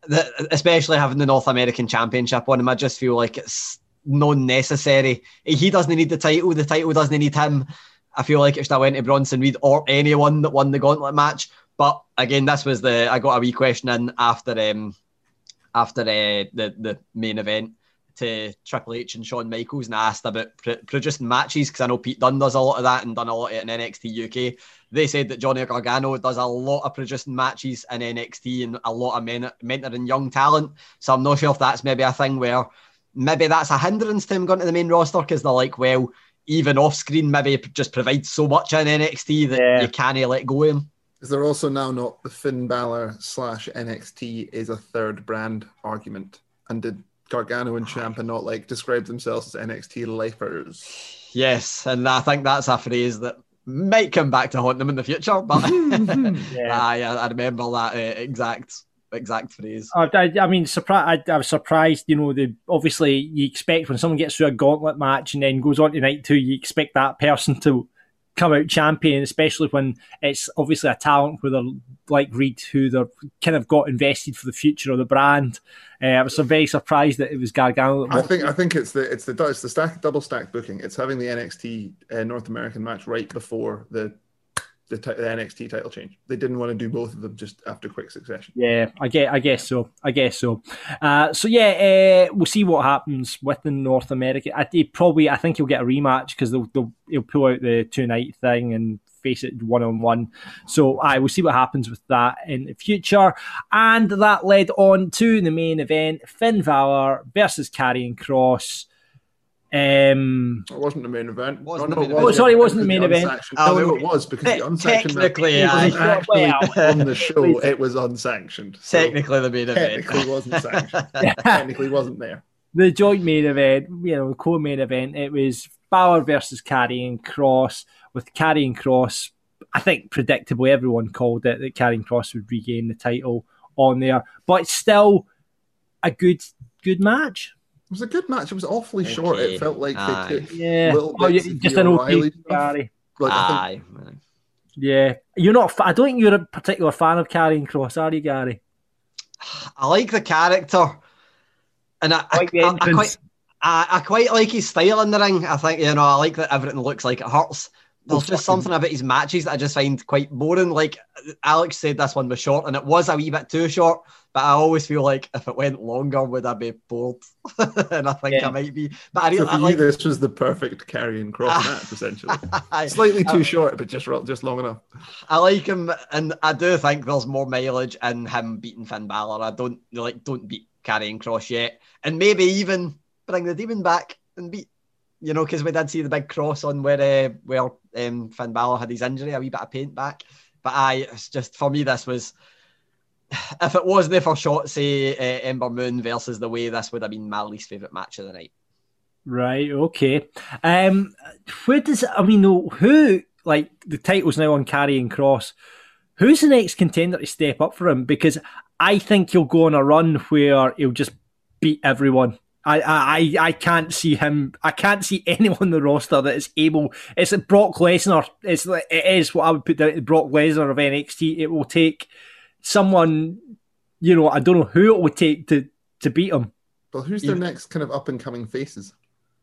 the, especially having the North American Championship on him, I just feel like it's not necessary. He doesn't need the title. The title doesn't need him. I feel like it should have went to Bronson Reed or anyone that won the gauntlet match. But again, this was the I got a wee question in after um after uh, the the main event to Triple H and Shawn Michaels and I asked about pr- producing matches because I know Pete Dunne does a lot of that and done a lot of it in NXT UK. They said that Johnny Gargano does a lot of producing matches in NXT and a lot of men- mentoring young talent. So I'm not sure if that's maybe a thing where maybe that's a hindrance to him going to the main roster because they're like, well, even off screen, maybe just provides so much in NXT that Yeah. you can't let go of him. Is there also now not the Finn Balor slash NXT is a third brand argument? And did Gargano and Champ Ciampa not like describe themselves as NXT lifers? Yes, and I think that's a phrase that might come back to haunt them in the future. But Yeah. I, I remember that uh, exact exact phrase. I, I, I mean, surprised. I, I was surprised. You know, the obviously you expect when someone gets through a gauntlet match and then goes on to night two, you expect that person to come out champion, especially when it's obviously a talent where they're like Reed, who they're kind of got invested for the future of the brand. Uh, I was very surprised that it was Gargano. I think I think it's the it's the it's the stack double stack booking. It's having the NXT uh, North American match right before the the, the NXT title change. They didn't want to do both of them just after quick succession. Yeah, I get, I guess so. I guess so. Uh, so yeah, uh, we'll see what happens with the North America. I probably, I think he'll get a rematch because they'll, they'll he'll pull out the two night thing and face it one on one. So I will see what happens with that in the future. And that led on to the main event: Finn Balor versus Karrion Kross. Um, It wasn't the main event. Wasn't oh, the no, main it was. Oh, sorry, it wasn't the main event. unsanctioned- Oh, no, no, it was because te- the unsanctioned match technically, was actually Well. on the show. It was unsanctioned. So Technically, the main event. technically wasn't sanctioned. technically wasn't there. the joint main event, you know, the co-main event, it was Balor versus Karrion Kross. With Karrion Kross, I think predictably everyone called it that Karrion Kross would regain the title on there, but still a good good match. It was a good match. It was awfully short. It felt like Aye. they took Yeah, little oh, yeah, just an O'Reilly okay stuff. Like, I Aye. Yeah, you're not. I don't think you're a particular fan of Karrion Kross, are you, Gary? I like the character, and I, I, like I- I quite, I, I quite like his style in the ring. I think you know I like that everything looks like it hurts, there's just something about his matches that I just find quite boring. Like Alex said, this one was short, and it was a wee bit too short. But I always feel like if it went longer, would I be bored? and I think Yeah. I might be. But I, So really, for I you, like. this was the perfect Karrion Kross match, essentially. Slightly too um, short, but just just long enough. I like him, and I do think there's more mileage in him beating Finn Balor. I don't like don't beat Karrion Kross yet, and maybe even bring the Demon back and beat. You know, because we did see the big cross on where uh, where um, Finn Balor had his injury, a wee bit of paint back. But I, it's just for me, this was. If it wasn't for shot, say uh, Ember Moon versus the way, this would have been my least favorite match of the night. Right. Okay. Um, where does I mean? Who like the title's now on Karrion Kross? Who's the next contender to step up for him? Because I think he'll go on a run where he'll just beat everyone. I, I, I can't see him. I can't see anyone on the roster that is able. It's like Brock Lesnar. It's like it is what I would put down to Brock Lesnar of NXT. It will take someone. You know, I don't know who it would take to to beat him. But who's their next kind of up and coming faces?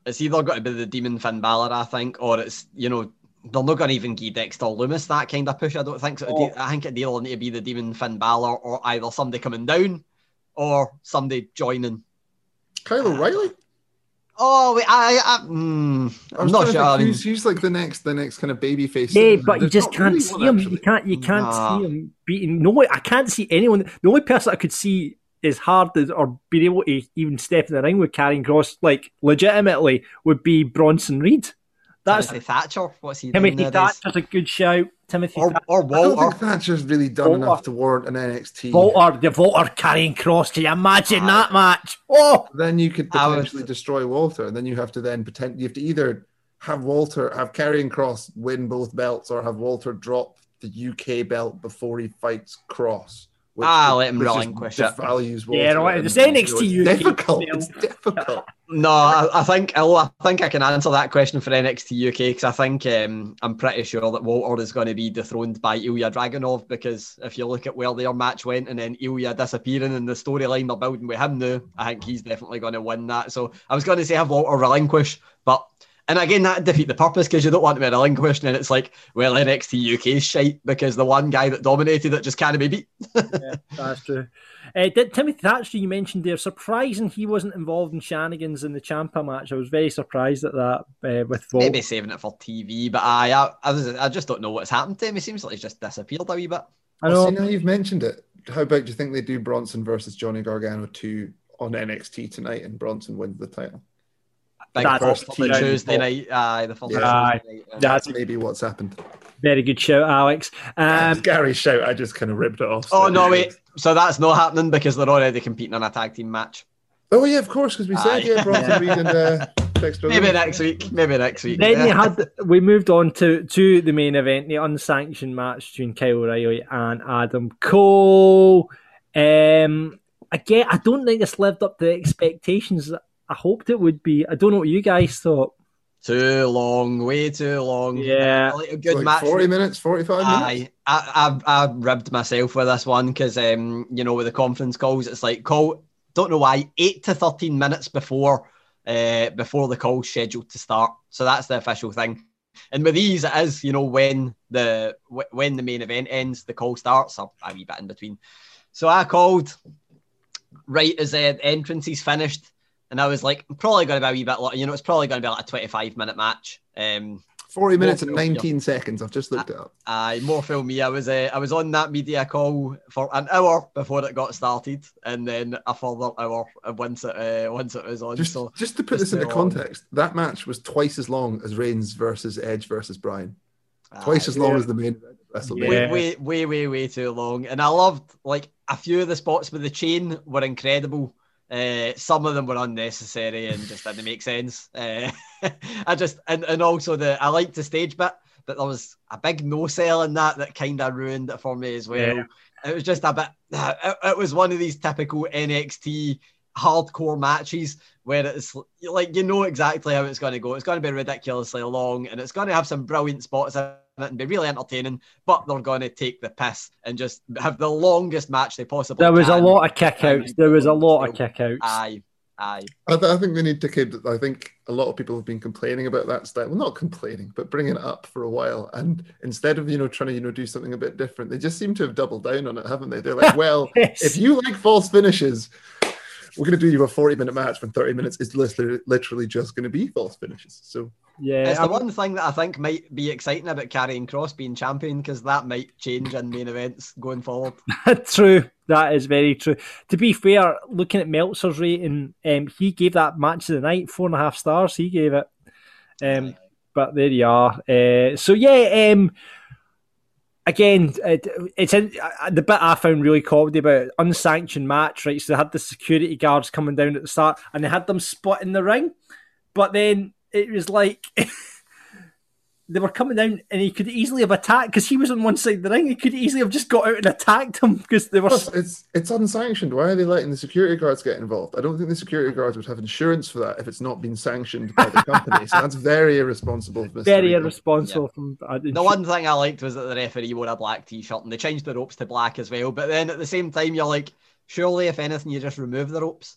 It's either got to be the Demon Finn Balor, I think, or it's you know they're not going to even give Dexter Lumis that kind of push. I don't think so. Oh. I think it'll either need to be the Demon Finn Balor or either somebody coming down or somebody joining. Kyle O'Reilly? Oh, wait, I, I, mm, I I'm was not trying to sure. I think mean, who's, who's like the next the next kind of baby face? Yeah, but you just can't really see him. actually. You can't. You can't Nah. see him beating. No, I can't see anyone. The only person I could see is hard as, or being able to even step in the ring with Karrion Kross like legitimately would be Bronson Reed. That's Timothy Thatcher. What's he doing Timothy nowadays? Thatcher's a good shout. Timothy Or, Thatcher. or I don't think Thatcher's really done Walter. enough to warrant an NXT. Walter, the Walter Karrion Kross. Can you imagine Aye. that match? Oh, Then you could I was- potentially destroy Walter, and then you have to then pretend you have to either have Walter have Karrion Kross win both belts, or have Walter drop the UK belt before he fights Kross. Which- Ah, let him which just relinquish it. devalues Walter. Yeah, right, and, it's you NXT it's UK difficult. It's difficult. No, I, I think oh, I think I can answer that question for NXT UK because I think um, I'm pretty sure that Walter is going to be dethroned by Ilya Dragunov because if you look at where their match went and then Ilya disappearing and the storyline they're building with him now, I think he's definitely going to win that. So I was going to say have Walter relinquish, but and again that defeat the purpose because you don't want to be relinquished and it's like well NXT UK is shite because the one guy that dominated it just can't be beat. that's true. Uh, did Timothy Thatcher you mentioned there? Surprising he wasn't involved in shenanigans in the Ciampa match. I was very surprised at that uh, with Walter. Maybe saving it for TV, but I I, I, was, I just don't know what's happened to him. He seems like he's just disappeared a wee bit. I Well, know. see, now you've mentioned it. How about do you think they do Bronson versus Johnny Gargano 2 on NXT tonight and Bronson wins the title? Big That's first all the TV. Tuesday night. Aye, the first Yeah. Tuesday night. That's That's maybe what's happened. very good shout, Alex. Um, Gary's shout, I just kind of ripped it off. Oh no, wait. So that's not happening because they're already competing in a tag team match. Oh yeah, of course, because we said Aye. yeah, Bronson Reed and uh, Dexter. Maybe Lumis. next week. Maybe next week. Then you had we moved on to to the main event, the unsanctioned match between Kyle O'Reilly and Adam Cole. Um, again, I don't think it's lived up to the expectations that I hoped it would be. I don't know what you guys thought. too long, way too long. Yeah. like a good like match. forty minutes, forty-five minutes. Aye, I, I, I ribbed myself with this one because, um, you know, with the conference calls, it's like call. Don't know why. Eight to thirteen minutes before, uh, before the call's scheduled to start. So that's the official thing. And with these, it is you know when the wh- when the main event ends, the call starts, or a wee bit in between. So I called right as the entrance is finished, and I was like, I'm probably going to be a wee bit. lo- You know, it's probably going to be like a twenty-five minute match. Um, Forty minutes and Well, yeah. nineteen seconds. I've just looked it up. Aye, more film me. I was uh, I was on that media call for an hour before it got started, and then a further hour once it uh, once it was on. Just, so just to put just this into long. context, that match was twice as long as Reigns versus Edge versus Bryan. Twice aye, as long yeah. as the main event WrestleMania. way, Yeah. way, way, way, way too long. And I loved like a few of the spots with the chain were incredible. Uh, some of them were unnecessary and just didn't make sense. Uh, I just and, and also the I liked the stage bit, but there was a big no sell in that that kind of ruined it for me as well. Yeah. It was just a bit. It, it was one of these typical NXT hardcore matches where it's like you know exactly how it's going to go. It's going to be ridiculously long and it's going to have some brilliant spots in it and be really entertaining. But they're going to take the piss and just have the longest match they possibly. can. Um, there was a lot of kickouts. There was a lot of kickouts. Aye. Aye. I, th- I think they need to keep. I think a lot of people have been complaining about that style. Well, not complaining, but bringing it up for a while. And instead of you know trying to you know do something a bit different, they just seem to have doubled down on it, haven't they? They're like, well, Yes. if you like false finishes, we're going to do you a forty-minute match when thirty minutes is literally, literally just going to be false finishes. So Yeah, It's the I'm- one thing that I think might be exciting about Karrion Kross being champion because that might change in main events going forward. true. That is very true. To be fair, looking at Meltzer's rating, um, he gave that match of the night four and a half stars. He gave it. Um, but there you are. Uh, so yeah, um, again, it, it's in, uh, the bit I found really comedy about it, unsanctioned match. Right, so they had the security guards coming down at the start, and they had them split in the ring, but then it was like. They were coming down, and he could easily have attacked because he was on one side of the ring. He could easily have just got out and attacked him because they were. Plus, it's it's unsanctioned. Why are they letting the security guards get involved? I don't think the security guards would have insurance for that if it's not been sanctioned by the company. so that's very irresponsible. Mr. very Rico. irresponsible from uh, The one thing I liked was that the referee wore a black t-shirt and they changed the ropes to black as well. But then at the same time, you're like, surely if anything, you just remove the ropes.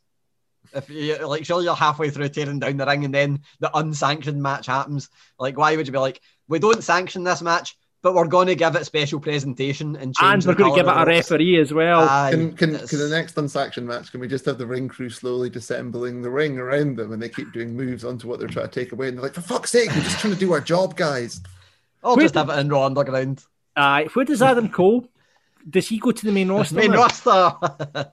If you like, surely you're halfway through tearing down the ring and then the unsanctioned match happens. Like, why would you be like, we don't sanction this match, but we're going to give it special presentation and change and we're going to give it a of the ropes? referee as well. Aye, Can, can, can the next unsanctioned match, can we just have the ring crew slowly disassembling the ring around them and they keep doing moves onto what they're trying to take away? And they're like, for fuck's sake, we're just trying to do our job, guys. I'll Where just did- have it in Raw Underground. Aye, where does Adam Cole? Does he go to the main roster? Main now? roster.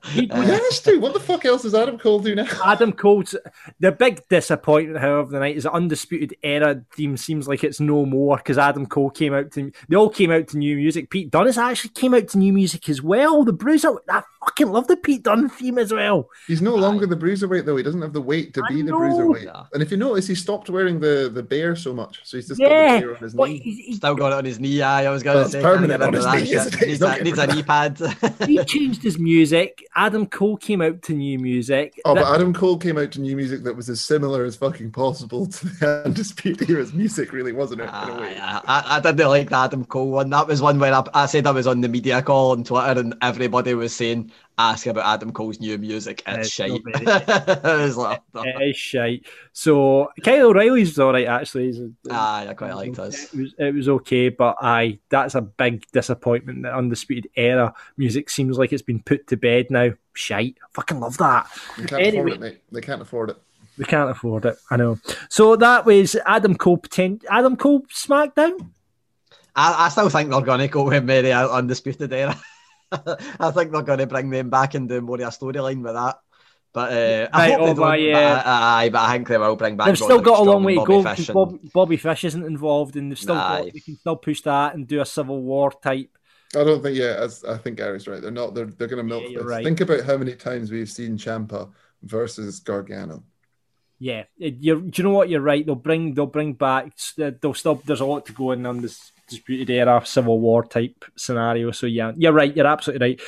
He- Well, yeah, that's true. What the fuck else does Adam Cole do now? Adam Cole's the big disappointment, however, of the night is the undisputed era team seems like it's no more because Adam Cole came out to they all came out to new music. Pete Dunne actually came out to new music as well. The Bruiser, I fucking love the Pete Dunne theme as well. He's no longer the bruiserweight though. He doesn't have the weight to I be the know. bruiserweight. Yeah. And if you notice, he stopped wearing the the bear so much, so he's just Yeah, got the bear on his knee. he, he- Still got it on his knee. Aye, I was going to say. permanent on his knee, shit. isn't? He's Needs, not a, needs a getting knee pad. he changed his music. Adam Cole came out to new music. Oh, That- but Adam Cole came out to new music that was as similar as fucking possible to the Undisputed Era's music, really, wasn't it? In a way. Ah, Aye, I, I didn't like the Adam Cole one. That was one where I, I said I was on the media call on Twitter and everybody was saying, ask about Adam Cole's new music. It's, It's shite. not I was like, it oh. is shite. So Kyle O'Reilly's was all right actually. He's a- ah, aye, I quite liked us. It was it was okay, but aye, that's a big disappointment. That undisputed era music seems like it's been put to bed now. Shite, I fucking love that. They can't Anyway. afford it, mate. They can't afford it. We can't afford it. I know. So that was Adam Cole. Potent- Adam Cole SmackDown. I, I still think they're going to go with Mary Undisputed Era. I think they're going to bring them back and do more of a storyline with that. But uh, I Right, hope they don't. yeah. But, I- aye, but I think they will bring back. They've still got a long way to go Bobby because Fish and- Bob, Bobby Fish isn't involved, and they've still got, they can still push that and do a Civil War type. I don't think. Yeah, as I think Gary's right. They're not. They're they're going to milk Yeah, this. right. Think about how many times we've seen Ciampa versus Gargano. Yeah, you're, do you know what? You're right. They'll bring they'll bring back. They'll still. There's a lot to go in on this disputed era Civil War type scenario. So yeah, you're right. You're absolutely right.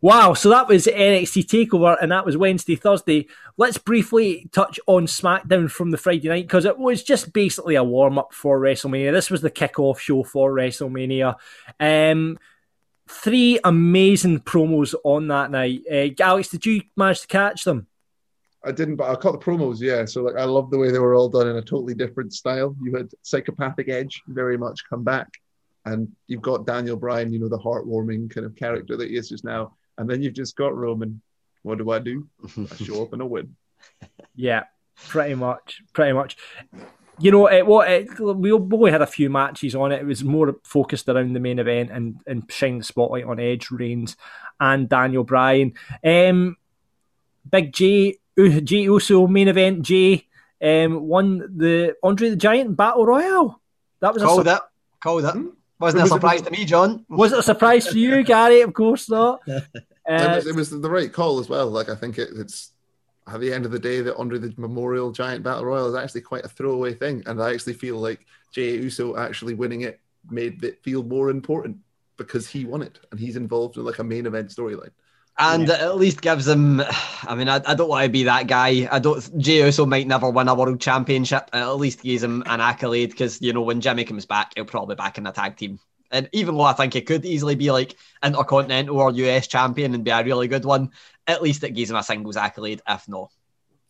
Wow. So that was NXT Takeover, and that was Wednesday, Thursday. Let's briefly touch on SmackDown from the Friday night because it was just basically a warm up for WrestleMania. This was the kickoff show for WrestleMania. Um, three amazing promos on that night. Uh, Alex, did you manage to catch them? I didn't, but I caught the promos. Yeah, so like I love the way they were all done in a totally different style. You had psychopathic Edge very much come back, and you've got Daniel Bryan, you know, the heartwarming kind of character that he is just now, and then you've just got Roman. What do I do? I show up and I win. Yeah, pretty much, pretty much. You know, it, what it, we only had a few matches on it. It was more focused around the main event and and shining the spotlight on Edge, Reigns, and Daniel Bryan. Um, Big J, U- Jey Uso main event. Jay um, won the Andre the Giant Battle Royale. That was a Called sur- it. Called it. Hmm? Wasn't a Was it- surprise to me, John. was it a surprise for you, Gary? Of course not. it, Uh, was, it was the right call as well. Like I think it, it's at the end of the day that under the Memorial Giant Battle Royal is actually quite a throwaway thing, and I actually feel like Jey Uso actually winning it made it feel more important because he won it and he's involved in like a main event storyline. And it at least gives him. I mean, I, I don't want to be that guy. I don't. Jey Uso might never win a world championship. At least gives him an accolade because you know when Jimmy comes back, he'll probably back in a tag team. And even though I think he could easily be like intercontinental or US champion and be a really good one, at least it gives him a singles accolade. If not,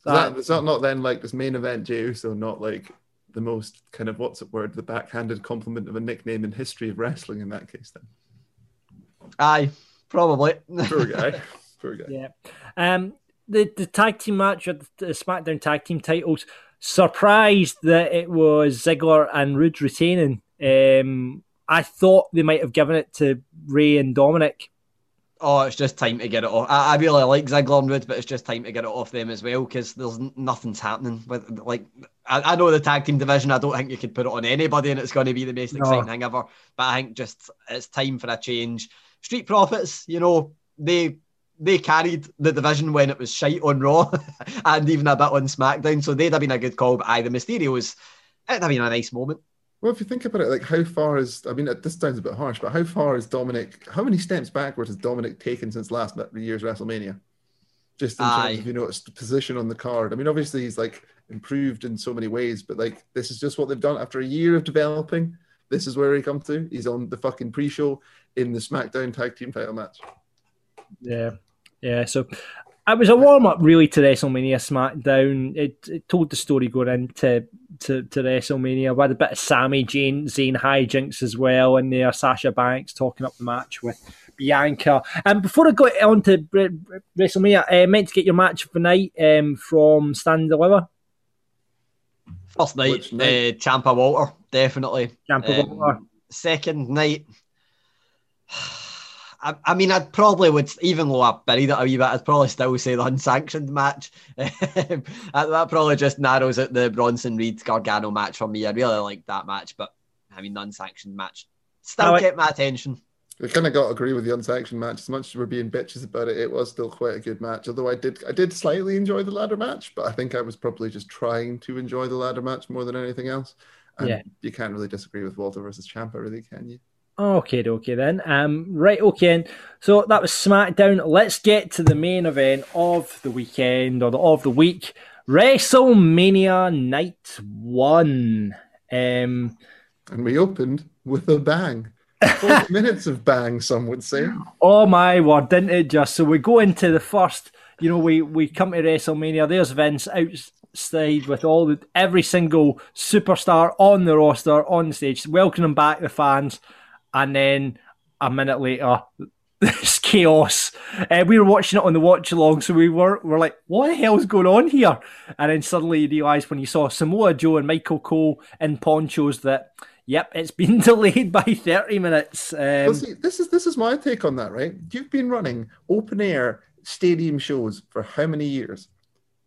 that, is that not then like this main event Jey Uso not like the most kind of what's the word the backhanded compliment of a nickname in history of wrestling in that case then aye probably poor guy poor guy yeah um the the tag team match at the SmackDown tag team titles surprised that it was Ziggler and Rude retaining um I thought they might have given it to Rey and Dominik Oh, it's just time to get it off. I, I really like Ziggler and Rude, but it's just time to get it off them as well because there's nothing's happening with like. I, I, know the tag team division. I don't think you could put it on anybody, and it's going to be the most no. exciting thing ever. But I think just it's time for a change. Street Profits, you know, they they carried the division when it was shite on Raw and even a bit on SmackDown, so they'd have been a good call. But aye, the Mysterios, it'd have been a nice moment. Well, if you think about it, like how far is, I mean, this sounds a bit harsh, but how far is Dominik, how many steps backwards has Dominik taken since last year's WrestleMania? Just in Aye. terms of, you know, its position on the card. I mean, obviously he's like improved in so many ways, but like this is just what they've done after a year of developing. This is where he come to. He's on the fucking pre-show in the SmackDown Tag Team Title match. Yeah, yeah. So it was a warm up really to WrestleMania SmackDown. It, it told the story going into to, to WrestleMania. We had a bit of Sammy Jane, Zayn hijinks as well in there. Sasha Banks talking up the match with Bianca. And before I go on to WrestleMania, I uh, meant to get your match of the night um, from Stand Deliver. First night, night? Uh, Ciampa Walter, definitely. Ciampa um, Walter. Second night. I, I, mean, I'd probably would, even though I buried it a wee bit, I'd probably still say the unsanctioned match. that, that, probably just narrows out the Bronson Reed Gargano match for me. I really like that match, but I mean, the unsanctioned match still kept my attention. We kind of got to agree with the unsanctioned match. As much as we're being bitches about it, it was still quite a good match. Although I did, I did slightly enjoy the ladder match, but I think I was probably just trying to enjoy the ladder match more than anything else. And yeah. you can't really disagree with Walter versus Ciampa, really, can you? Okay, okay then. Um, right, okay. So that was SmackDown. Let's get to the main event of the weekend or the, of the week. WrestleMania Night One. Um, and we opened with a bang. Minutes of bang, some would say. Oh my word, didn't it just? So we go into the first. You know, we we come to WrestleMania. There's Vince outside with all the every single superstar on the roster on stage, welcoming back the fans and then a minute later, this chaos. Uh, we were watching it on the watch along, so we were were like, "What the hell's going on here?" And then suddenly you realise when you saw Samoa Joe and Michael Cole in ponchos that, yep, it's been delayed by thirty minutes. Um, well, see, this is this is my take on that. Right, you've been running open air stadium shows for how many years?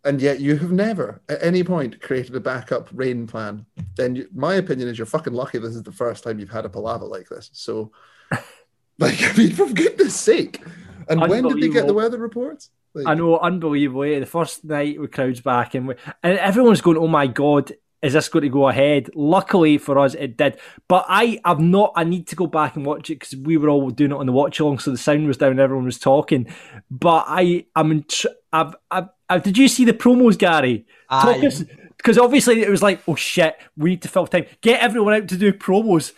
and yet you have never at any point created a backup rain plan, then you, my opinion is you're fucking lucky this is the first time you've had a palaver like this. So, like, I mean, for goodness sake. And when did they get the weather reports? Like, I know, unbelievable. The first night with crowds back, and, we, and everyone's going, "Oh my god, is this going to go ahead? Luckily for us, it did. But I have not. I need to go back and watch it because we were all doing it on the watch along, so the sound was down, and everyone was talking. But I, I'm, I've, I've, I've did you see the promos, Gary? Because obviously it was like, oh shit, we need to fill time. Get everyone out to do promos.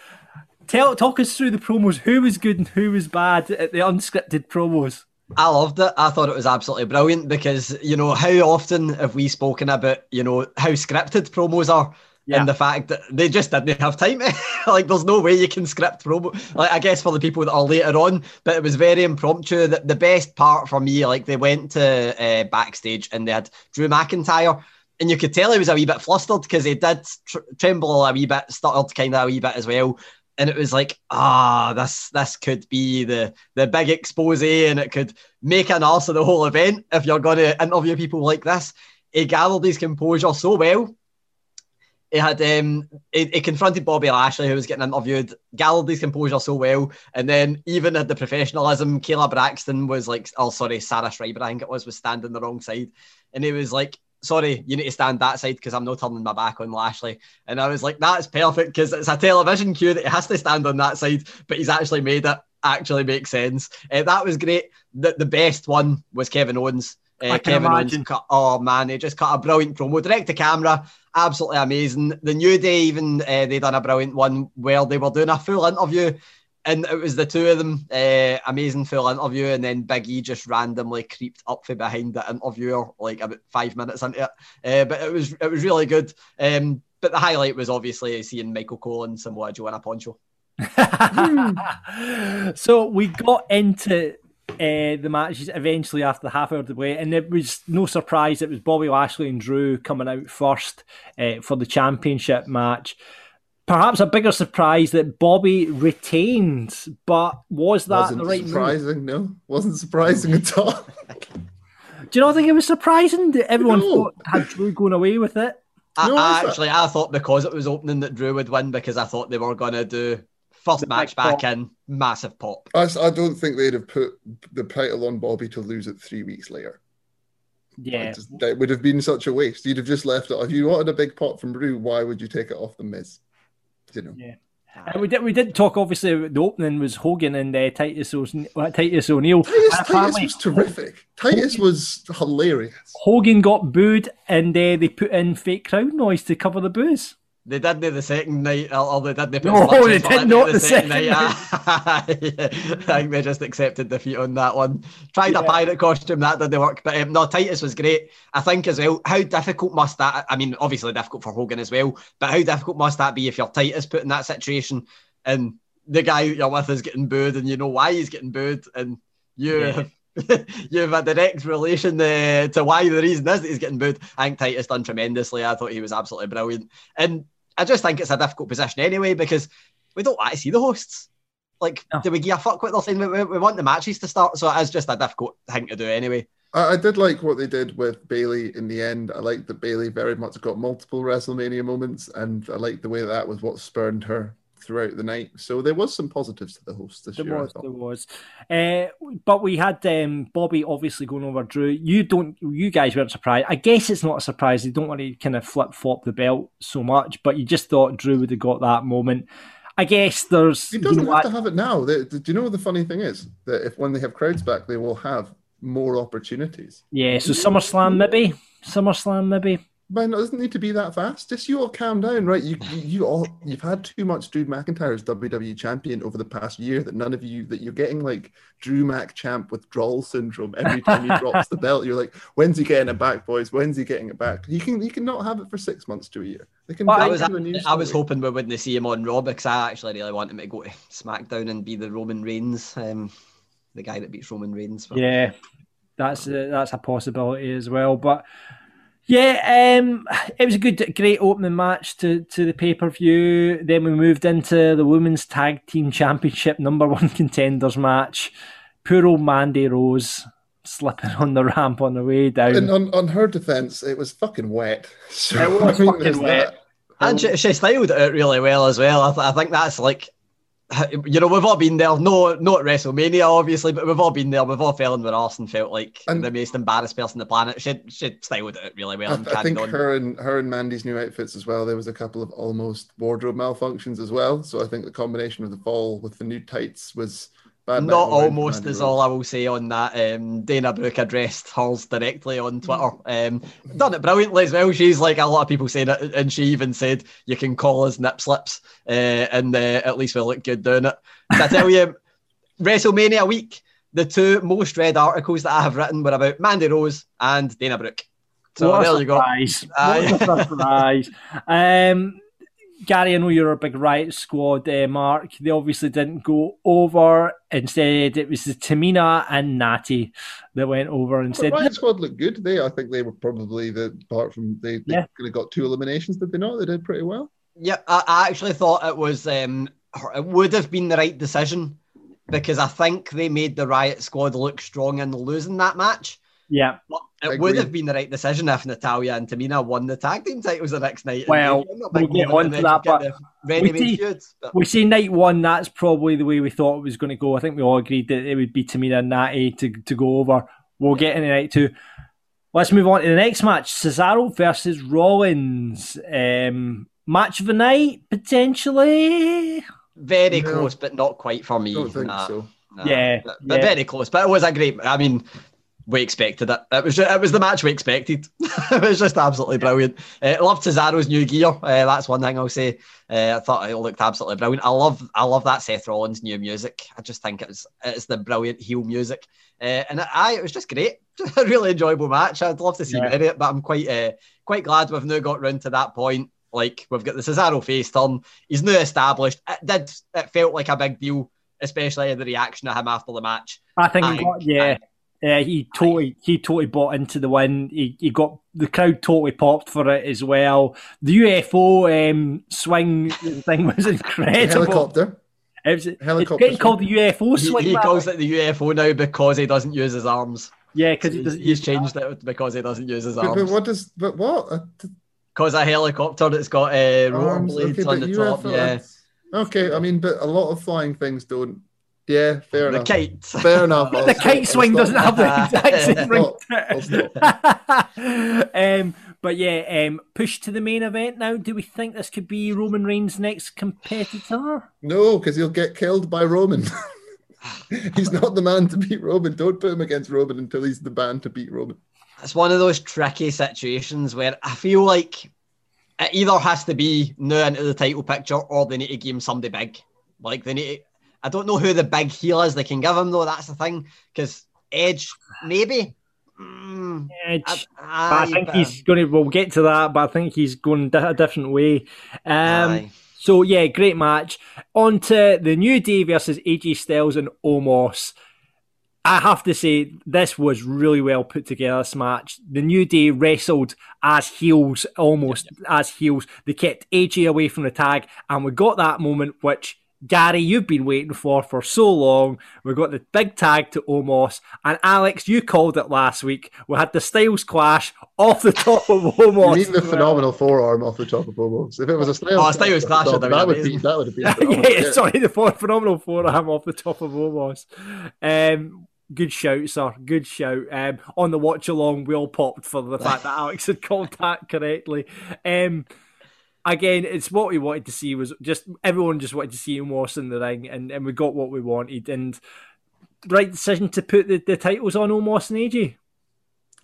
Tell, talk us through the promos. Who was good and who was bad at the unscripted promos? I loved it. I thought it was absolutely brilliant because, you know, how often have we spoken about, you know, how scripted promos are yeah. and the fact that they just didn't have time. like, there's no way you can script promo. Like, I guess for the people that are later on, but it was very impromptu. The, the best part for me, like, they went to uh, backstage and they had Drew McIntyre. And you could tell he was a wee bit flustered because he did tr- tremble a wee bit, stuttered kind of a wee bit as well and it was like, ah, this this could be the the big expose, and it could make an arse of the whole event if you're going to interview people like this. He gathered his composure so well. He had um, he, he, confronted Bobby Lashley, who was getting interviewed, gathered his composure so well, and then even at the professionalism, Kayla Braxton was like, oh sorry, Sarah Schreiber, I think it was, was standing the wrong side, and he was like, sorry, you need to stand that side because I'm not turning my back on Lashley. And I was like, that's perfect because it's a television cue that he has to stand on that side, but he's actually made it actually make sense. Uh, that was great. The, the best one was Kevin Owens. Uh, Kevin imagine. Owens cut, oh man, he just cut a brilliant promo direct to camera, absolutely amazing. The New Day even uh, they done a brilliant one where they were doing a full interview and it was the two of them. Uh, amazing full interview, and then Big E just randomly creeped up from behind the interviewer, like about five minutes into it. Uh, but it was it was really good. Um, but the highlight was obviously seeing Michael Cole and Samoa Joe in a poncho. so we got into uh, the matches eventually after the half hour of the way, and it was no surprise it was Bobby Lashley and Drew coming out first uh, for the championship match. Perhaps a bigger surprise that Bobby retained, but was that wasn't the right surprising? Move? No, wasn't surprising at all. Do you not think it was surprising that everyone no. thought had Drew going away with it? I, no, I actually, I thought because it was opening that Drew would win because I thought they were going to do first match back pop. in, massive pop. I, I don't think they'd have put the title on Bobby to lose it three weeks later. Yeah, just, it would have been such a waste. You'd have just left it. If you wanted a big pop from Drew, why would you take it off the Miz? You know. Yeah. Uh, we did. We did talk. Obviously, the opening was Hogan and uh, Titus, o- Titus O'Neil. Titus, Titus was terrific. Titus Hogan, was hilarious. Hogan got booed, and uh, they put in fake crowd noise to cover the boos. They did do the second night, or they did the no, they did not the, the second, second night. I think they just accepted defeat on that one. Tried yeah. a pirate costume, that didn't work. But um, no, Titus was great. I think as well. How difficult must that? I mean, obviously difficult for Hogan as well. But how difficult must that be if you're Titus put in that situation and the guy you're with is getting booed, and you know why he's getting booed, and you. Yeah. you have a direct relation uh, to why the reason is that he's getting booed. I think Titus done tremendously. I thought he was absolutely brilliant. And I just think it's a difficult position anyway because we don't actually see the hosts. Like, no. do we give a fuck what they're saying? We, we, want the matches to start, so it is just a difficult thing to do anyway. I, I did like what they did with Bayley in the end. I liked that Bayley very much got multiple WrestleMania moments, and I liked the way that was what spurned her throughout the night. So there was some positives to the host this there year. Was, there was, uh, but we had um, Bobby obviously going over Drew. You don't, you guys weren't surprised. I guess it's not a surprise. They don't want to kind of flip flop the belt so much, but you just thought Drew would have got that moment. I guess there's. He doesn't you know, have to have it now. They, do you know the funny thing is that if when they have crowds back, they will have more opportunities. Yeah, so SummerSlam maybe. SummerSlam maybe man, it doesn't need to be that fast. Just you all calm down, right? You you all you've had too much Drew McIntyre as WWE champion over the past year that none of you that you're getting like Drew Mac champ withdrawal syndrome every time he drops the belt. You're like, when's he getting it back, boys? When's he getting it back? He can he can not have it for six months to a year. They can. Well, I was I was hoping we wouldn't see him on Raw because I actually really want him to go to SmackDown and be the Roman Reigns, um, the guy that beats Roman Reigns. For... Yeah, that's a, that's a possibility as well, but. Yeah, um, it was a good, great opening match to, to the pay per view. Then we moved into the Women's Tag Team Championship number one contenders match. Poor old Mandy Rose slipping on the ramp on the way down. And on, on her defense, it was fucking wet. So, it was fucking wet. That. And she, she styled it really well as well. I, th- I think that's like you know, we've all been there. No, not WrestleMania, obviously, but we've all been there. We've all felt arse and felt like and the most embarrassed person on the planet. She she styled it really well. I, I think on. her and her and Mandy's new outfits as well. There was a couple of almost wardrobe malfunctions as well. So I think the combination of the fall with the new tights was Bad Not almost is all I will say on that. Um, Dana Brooke addressed hers directly on Twitter. Um, done it brilliantly as well. She's like a lot of people saying it, and she even said you can call us nip slips, uh, and uh, at least we look good doing it. So I tell you, WrestleMania week, the two most read articles that I have written were about Mandy Rose and Dana Brooke. So what there you go. What a surprise. um, Gary, I know you're a big Riot Squad, uh, Mark. They obviously didn't go over. Instead, it was the Tamina and Natty that went over and said. Riot Squad looked good. They, I think, they were probably the apart from they, they yeah. could have got two eliminations. Did they not? They did pretty well. Yeah, I, I actually thought it was. Um, it would have been the right decision because I think they made the Riot Squad look strong in losing that match. Yeah. But it would have been the right decision if Natalya and Tamina won the tag team titles the next night. Well, we'll get on to that, but we see, feuds, but we see night one, that's probably the way we thought it was going to go. I think we all agreed that it would be Tamina and Natty to, to go over. We'll get into night two. Let's move on to the next match Cesaro versus Rollins. Um, match of the night, potentially. Very no. close, but not quite for me. I don't think nah, so. Nah. Yeah, but, but yeah. very close. But it was a great. I mean, we expected it. It was just, it was the match we expected. it was just absolutely brilliant. Uh, love Cesaro's new gear. Uh, that's one thing I'll say. Uh, I thought it looked absolutely brilliant. I love I love that Seth Rollins new music. I just think it's it's the brilliant heel music. Uh, and I it was just great. a really enjoyable match. I'd love to see yeah. it, but I'm quite uh, quite glad we've now got round to that point. Like we've got the Cesaro face turn. He's now established. It did. It felt like a big deal, especially the reaction of him after the match. I think, and, got, yeah. Uh, he totally he totally bought into the win. He, he got the crowd totally popped for it as well. The UFO um, swing thing was incredible. Helicopter. It was, Helicopter. It's called the UFO swing. He, he calls it the UFO now because he doesn't use his arms. Yeah, because so he he's changed it because he doesn't use his arms. But, what does? But what? Because a helicopter that's got uh, rotor blades okay, on the UFO, top. Yeah. Okay, I mean, but a lot of flying things don't yeah, fair the enough. Kite. Fair enough. the kite swing doesn't have the exact same ring. um, but yeah, um, push to the main event now. Do we think this could be Roman Reigns' next competitor? No, because he'll get killed by Roman. he's not the man to beat Roman. Don't put him against Roman until he's the man to beat Roman. It's one of those tricky situations where I feel like it either has to be now into the title picture or they need to give him somebody big. Like they need to, I don't know who the big heel is they can give him though. That's the thing because Edge maybe. Mm, Edge, I, I, I think he's going to. We'll get to that, but I think he's going a different way. Um, so yeah, great match. On to the New Day versus AJ Styles and Omos. I have to say, this was really well put together. This match, the New Day wrestled as heels, almost as heels. They kept AJ away from the tag, and we got that moment which Gary, you've been waiting for for so long. We've got the big tag to Omos. And Alex, you called it last week. We had the Styles clash off the top of Omos. You mean the phenomenal forearm off the top of Omos. If it was a Styles, oh, Styles clash, that, that would be that would have been. yeah, yeah, sorry, the phenomenal forearm off the top of Omos. Um, good shout, sir. Good shout. Um, on the watch along, we all popped for the fact that Alex had called that correctly. Um, again, it's what we wanted to see was just everyone just wanted to see Omos in the ring, and, and we got what we wanted. And right decision to put the, the titles on Omos and AJ.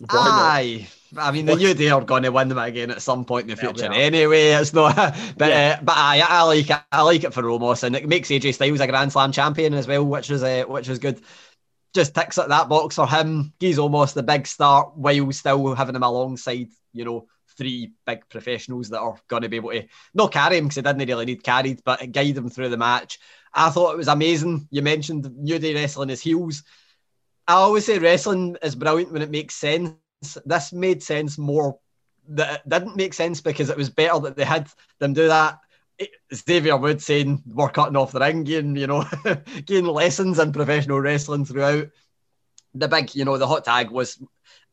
Aye, I mean, they knew they were going to win them again at some point in the future. Yeah, anyway, it's not. But yeah. uh, but I, I like it. I like it for Omos, and it makes AJ Styles a Grand Slam champion as well, which is uh, which is good. Just ticks at that box for him. He's almost the big start while still having him alongside, you know, three big professionals that are going to be able to not carry him because he didn't really need carried, but guide him through the match. I thought it was amazing. You mentioned New Day wrestling his heels. I always say wrestling is brilliant when it makes sense. This made sense more. That it didn't make sense because it was better that they had them do that. Eh, Xavier Wood saying we're cutting off the ring, getting you know, getting lessons in professional wrestling throughout. The big, you know, the hot tag was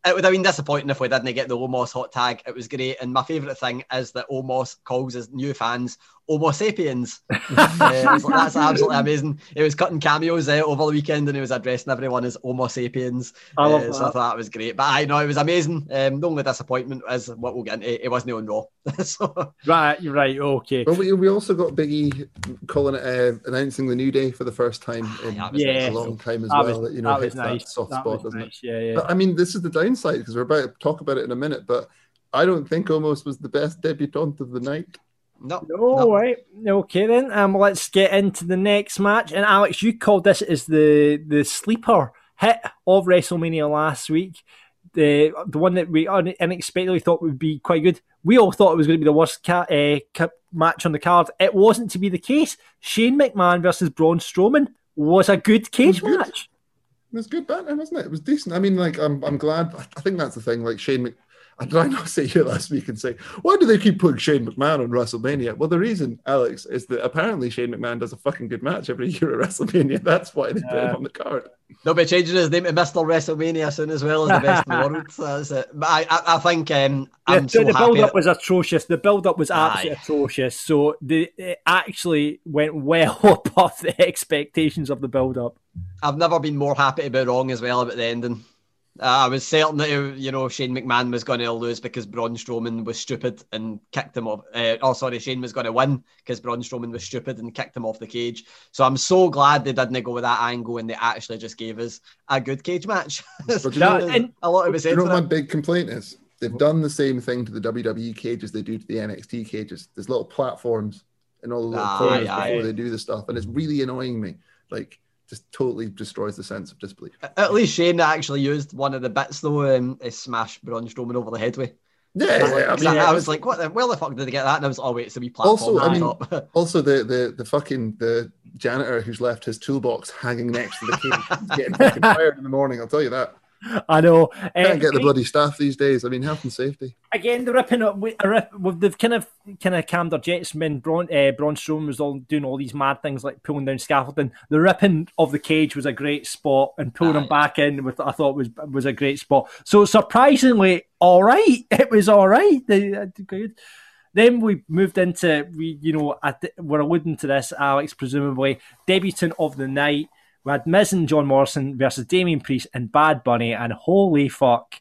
it would have been disappointing if we didn't get the Omos hot tag. It was great. And my favourite thing is that Omos calls his new fans Homo sapiens. uh, that's absolutely amazing. He was cutting cameos uh, over the weekend and he was addressing everyone as Homo sapiens. I love uh, so I thought that was great. But I know it was amazing. Um, the only disappointment is what we'll get into. It wasn't on Raw. so. Right, you're right. Okay. Well, we, we also got Biggie calling it uh, announcing the new day for the first time in yeah, a long time as that well. Was, that, you know, that hits nice. that soft that spot, doesn't nice. it? Yeah, yeah. But I mean, this is the downside because we're about to talk about it in a minute, but I don't think Omos was the best debutante of the night. No. No, right. Okay then. Um, let's get into the next match. And Alex, you called this as the the sleeper hit of WrestleMania last week. The the one that we unexpectedly thought would be quite good. We all thought it was going to be the worst ca- uh, match on the card. It wasn't to be the case. Shane McMahon versus Braun Strowman was a good cage it match. Good. It was good banter, wasn't it? It was decent. I mean, like, I'm, I'm glad. I think that's the thing. Like Shane, Mc, and did I not say here last week and say, why do they keep putting Shane McMahon on WrestleMania? Well, the reason, Alex, is that apparently Shane McMahon does a fucking good match every year at WrestleMania. That's why they put him on the card. They'll be changing his name to Mr. WrestleMania soon as well as the best in the world. That's it. But I, I, I think um, I'm yeah, so the build up was atrocious. The build up was absolutely Aye. atrocious. So the, it actually went well above the expectations of the build up. I've never been more happy to be wrong as well about the ending. Uh, I was certain that you know Shane McMahon was going to lose because Braun Strowman was stupid and kicked him off. Uh, oh, sorry, Shane was going to win because Braun Strowman was stupid and kicked him off the cage. So I'm so glad they didn't go with that angle and they actually just gave us a good cage match. But you know, and- a lot of it you know what my big complaint is? They've done the same thing to the WWE cages they do to the NXT cages. There's little platforms and all the little Aye, corners aye. before they do the stuff, and it's really annoying me. Like, just totally destroys the sense of disbelief. At least Shane actually used one of the bits though um, to smash Braun Strowman over the head with. Yeah, yeah, I I, mean, I was like, what the, where the fuck did they get that? And I was, oh wait, it's a wee platform. Also, I mean- Also, the the the fucking the janitor who's left his toolbox hanging next to the cage, getting fucking fired in the morning. I'll tell you that. I know. Can't Uh, get the bloody staff these days. I mean, health and safety. again, they're ripping up. a rip, with they've kind of kind of calmed their jets. When Braun, uh, Braun Strowman was all doing all these mad things like pulling down scaffolding. The ripping of the cage was a great spot, and pulling him back in with I thought was was a great spot. So surprisingly, all right. It was all right. They, uh, good. Then we moved into we, you know, I we're alluding to this, Alex, presumably debutant of the night. We had Miz and John Morrison versus Damien Priest and Bad Bunny, and holy fuck.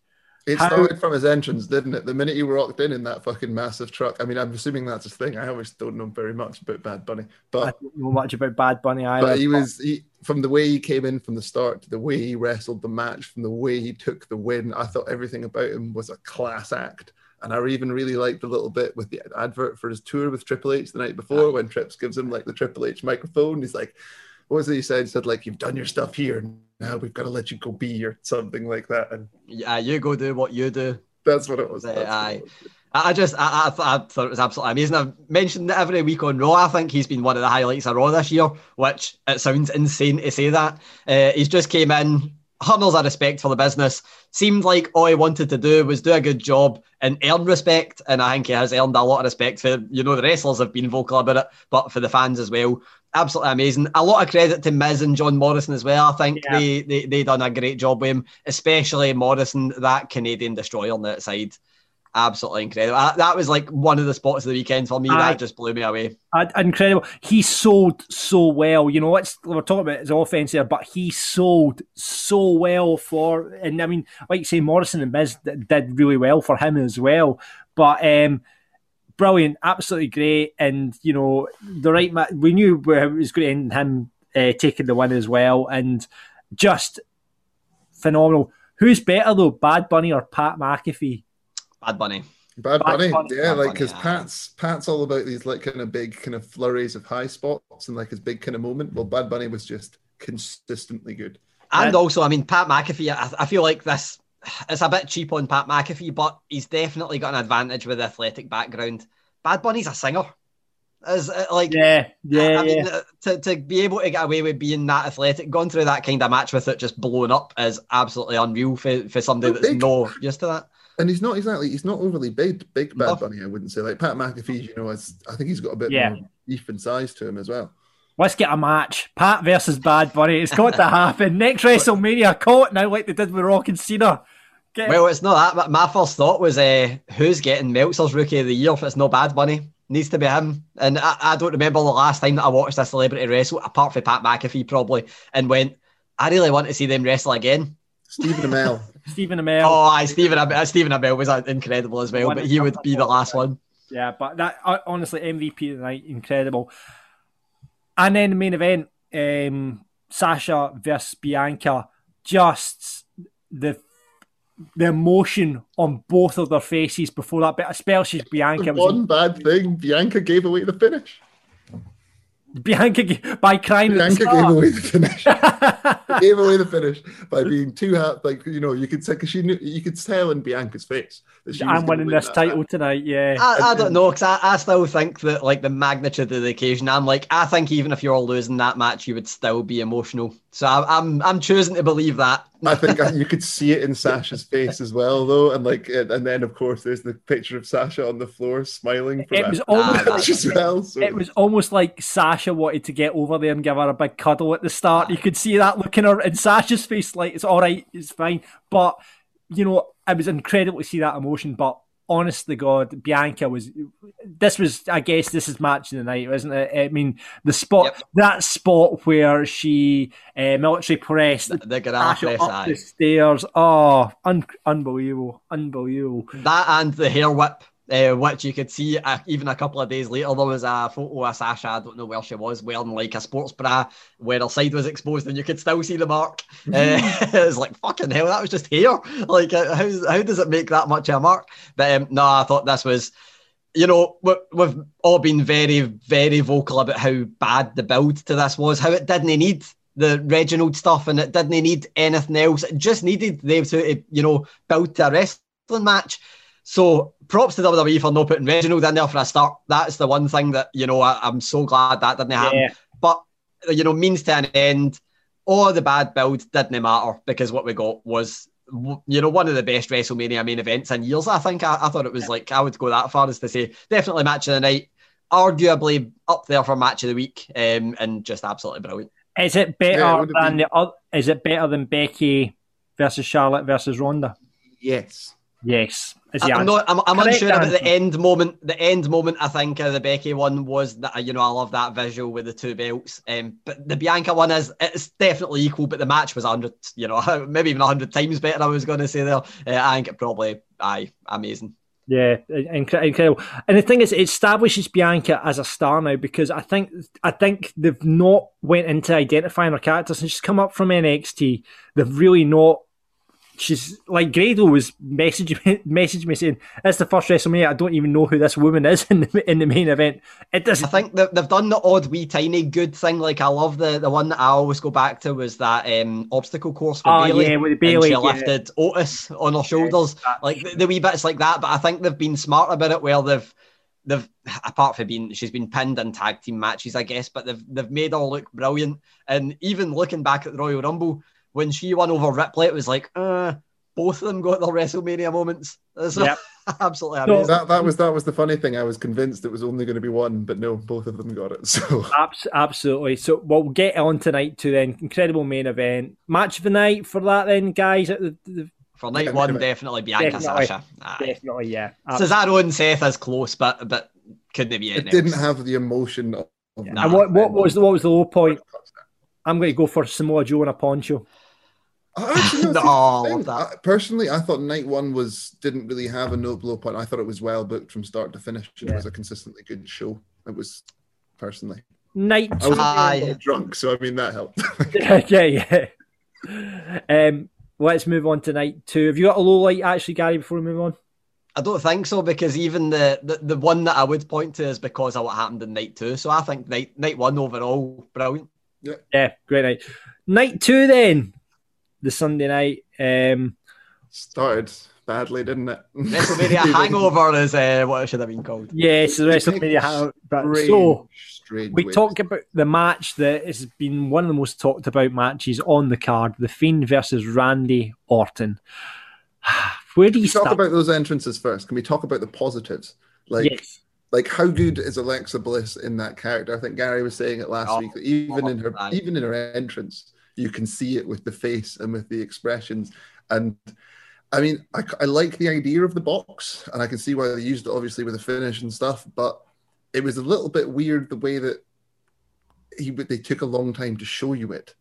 It How- started from his entrance, didn't it? The minute he walked in in that fucking massive truck. I mean, I'm assuming that's his thing. I always don't know very much about Bad Bunny, I but don't know much about Bad Bunny either. but he was he, from the way he came in from the start to the way he wrestled the match, from the way he took the win. I thought everything about him was a class act. And I even really liked the little bit with the advert for his tour with Triple H the night before when Trips gives him like the Triple H microphone. He's like, what was it he said? He said, like, you've done your stuff here. Now we've got to let you go be or something like that. And yeah, you go do what you do. that's what it was. That's. I I just I, I, th- I thought it was absolutely amazing. I've mentioned it every week on Raw. I think he's been one of the highlights of Raw this year, which it sounds insane to say that. Uh, he's just came in, hurdles of respect for the business. Seemed like all he wanted to do was do a good job and earn respect. And I think he has earned a lot of respect for, you know, the wrestlers have been vocal about it, but for the fans as well. Absolutely amazing. A lot of credit to Miz and John Morrison as well. I think Yeah. they, they they done a great job with him, especially Morrison, that Canadian destroyer on the outside absolutely incredible. I, that was like one of the spots of the weekend for me. Aye. that just blew me away. Uh, incredible. He sold so well. You know, let's we're talking about his offense there, but he sold so well for. And I mean, like you say, Morrison and Miz did really well for him as well. But um, brilliant, absolutely great. And you know, the right. ma- We knew where it was going to end him uh, taking the win as well, and just phenomenal. Who's better though, Bad Bunny or Pat McAfee? Bad Bunny. Bad Bad Bunny, Bunny, yeah, Bad like Bunny, because aye. Pat's Pat's all about these like kind of big kind of flurries of high spots and like his big kind of moment. Well, Bad Bunny was just consistently good. And Yeah. also, I mean, Pat McAfee, I, I feel like this, it's a bit cheap on Pat McAfee, but he's definitely got an advantage with the athletic background. Bad Bunny's a singer. As uh, like, Yeah, yeah, I mean, yeah. to, to be able to get away with being that athletic, going through that kind of match with it just blowing up is absolutely unreal for, for somebody that's big? no used to that. And he's not exactly he's not overly big, big Bad No. Bunny. I wouldn't say like Pat McAfee. You know, is, I think he's got a bit Yeah. more beef and size to him as well. Let's get a match. Pat versus Bad Bunny. It's got to happen. Next WrestleMania, caught now like they did with Rock and Cena. Get Well, it's not that, but my first thought was uh, who's getting Meltzer's Rookie of the Year if it's no Bad Bunny? Needs to be him. And I, I don't remember the last time that I watched a celebrity wrestle, apart from Pat McAfee probably, and went, I really want to see them wrestle again. Stephen Amell. Stephen Amell. Oh, aye, Stephen Amell, Stephen Amell was uh, incredible as well, but he would be the last one. Yeah, but that uh, honestly MVP of the night, incredible. And then the main event, um, Sasha versus Bianca, just the the emotion on both of their faces before that bit, especially Bianca was One bad thing, Bianca gave away the finish. Bianca g- by crying at the Bianca gave away the finish. gave away the finish by being too happy. Like you know, you could say because she knew you could tell in Bianca's face that she I'm gonna winning win this that title match. tonight. Yeah, I, I don't know, because I, I still think that, like, the magnitude of the occasion, I'm like, I think even if you're all losing that match, you would still be emotional. So I, I'm I'm choosing to believe that. I think you could see it in Sasha's face as well, though, and like, and and then of course there's the picture of Sasha on the floor smiling for It that was almost match as well. So it was almost like Sasha wanted to get over there and give her a big cuddle at the start. You could see that look in her in Sasha's face, like it's all right, it's fine. But you know, it was incredible to see that emotion. But honest to God, Bianca was. This was, I guess, this is match of the night, isn't it? I mean, the spot, yep. that spot where she uh, military pressed the, the press, up the stairs. Oh, un- unbelievable, unbelievable. That and the hair whip uh, which you could see uh, even a couple of days later. There was a photo of Sasha, I don't know where she was, wearing like a sports bra where her side was exposed and you could still see the mark. Uh, it was like, fucking hell, that was just hair. Like, uh, how, how does it make that much of a mark? But um, no, I thought this was. You know, we've all been very, very vocal about how bad the build to this was, how it didn't need the Reginald stuff and it didn't need anything else. It just needed them to, you know, build to a wrestling match. So props to WWE for not putting Reginald in there for a start. That's the one thing that, you know, I, am so glad that didn't happen. Yeah. But, you know, means to an end, all the bad build didn't matter because what we got was, you know, one of the best WrestleMania main events in years. I think I, I thought it was like, I would go that far as to say, definitely match of the night, arguably up there for match of the week, um, and just absolutely brilliant. Is it better yeah, it than been... the Is it better than Becky versus Charlotte versus Ronda? Yes. Yes. I'm not. I'm, I'm unsure about the end moment. The end moment, I think, of the Becky one was that you know I love that visual with the two belts. Um, but the Bianca one is it's definitely equal, but the match was hundred, you know, maybe even hundred times better. I was going to say there. Uh, I think it probably, aye, amazing. Yeah, incredible. And the thing is, it establishes Bianca as a star now because I think I think they've not went into identifying her character and she's come up from NXT. They've really not she's like Grado was messaging me, messaging me saying, "It's the first WrestleMania. I don't even know who this woman is in the in the main event." It does. I think that they've done the odd wee tiny good thing. Like I love the the one that I always go back to was that um, obstacle course with oh, Bayley. Yeah, with Bayley, and she yeah. lifted Otis on her shoulders, yeah, like the, the wee bits like that. But I think they've been smart about it, where they've they've apart from being she's been pinned in tag team matches, I guess, but they've they've made her look brilliant. And even looking back at the Royal Rumble when she won over Ripley, it was like, uh, both of them got their WrestleMania moments. So, yep. absolutely amazing. No, That, that was that was the funny thing. I was convinced it was only going to be one, but no, both of them got it. So absolutely. So well, we'll get on tonight to then incredible main event match of the night for that then, guys. The, the, for night yeah, one, definitely Bianca definitely, Sasha. Aye. Definitely, yeah. Cesaro and Seth is close, but but couldn't be. It didn't have the emotion. Of, yeah. And what, what was the, what was the low point? I'm going to go for Samoa Joe and a poncho. Actually, no, I, personally, I thought night one was didn't really have a note blow point. I thought it was well booked from start to finish. And it was a consistently good show. It was personally. Night I was I... drunk, so I mean that helped. yeah, yeah. Um, let's move on to night two. Have you got a low light actually, Gary? Before we move on. I don't think so because even the, the, the one that I would point to is because of what happened in night two. So I think night night one overall brilliant. Yeah, yeah, great night. Night two then the Sunday night. Um, Started badly, didn't it? WrestleMania Hangover is uh, what it should have been called. Yes, the WrestleMania Hangover. So we talk about the match that has been one of the most talked about matches on the card: The Fiend versus Randy Orton. Where do you talk about those entrances first? Can we talk about the positives? Like, yes. like how good is Alexa Bliss in that character? I think Gary was saying it last oh, week that even in her, even in her entrance, you can see it with the face and with the expressions. And I mean, I, I like the idea of the box, and I can see why they used it, obviously, with the finish and stuff. But it was a little bit weird the way that he they took a long time to show you it,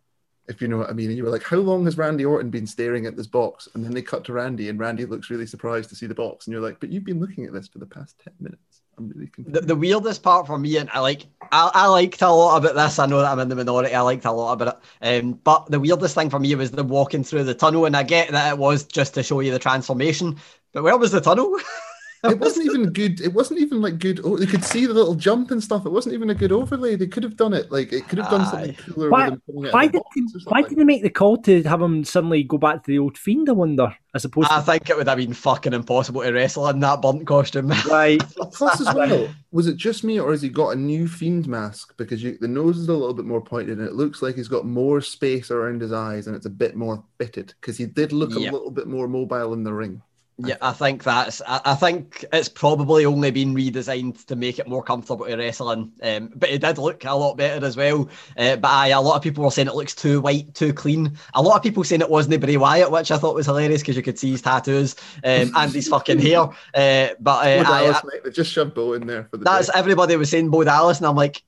if you know what I mean. And you were like, how long has Randy Orton been staring at this box? And then they cut to Randy, and Randy looks really surprised to see the box, and you're like, but you've been looking at this for the past ten minutes. Really. The, the weirdest part for me, and I like, I, I liked a lot about this. I know that I'm in the minority. I liked a lot about it. Um, but the weirdest thing for me was the walking through the tunnel, and I get that it was just to show you the transformation. But where was the tunnel? it wasn't even good. It wasn't even like good. Oh, they could see the little jump and stuff. It wasn't even a good overlay. They could have done it like it could have done something cooler. Why, why did they, why did they make the call to have him suddenly go back to the old fiend? I wonder. As opposed, I to... think it would have been fucking impossible to wrestle in that burnt costume. Right. Plus, as well, was it just me or has he got a new fiend mask? Because you, the nose is a little bit more pointed and it looks like he's got more space around his eyes and it's a bit more fitted because he did look yep. a little bit more mobile in the ring. Yeah, I think that's. I, I think it's probably only been redesigned to make it more comfortable to wrestling. Um, but it did look a lot better as well. Uh, but aye, a lot of people were saying it looks too white, too clean. A lot of people saying it wasn't Bray Wyatt, which I thought was hilarious because you could see his tattoos um, and his fucking hair. Uh, but uh, Dallas, I- they just shoved Bo in there for the that's day. everybody was saying Bo Dallas, and I'm like,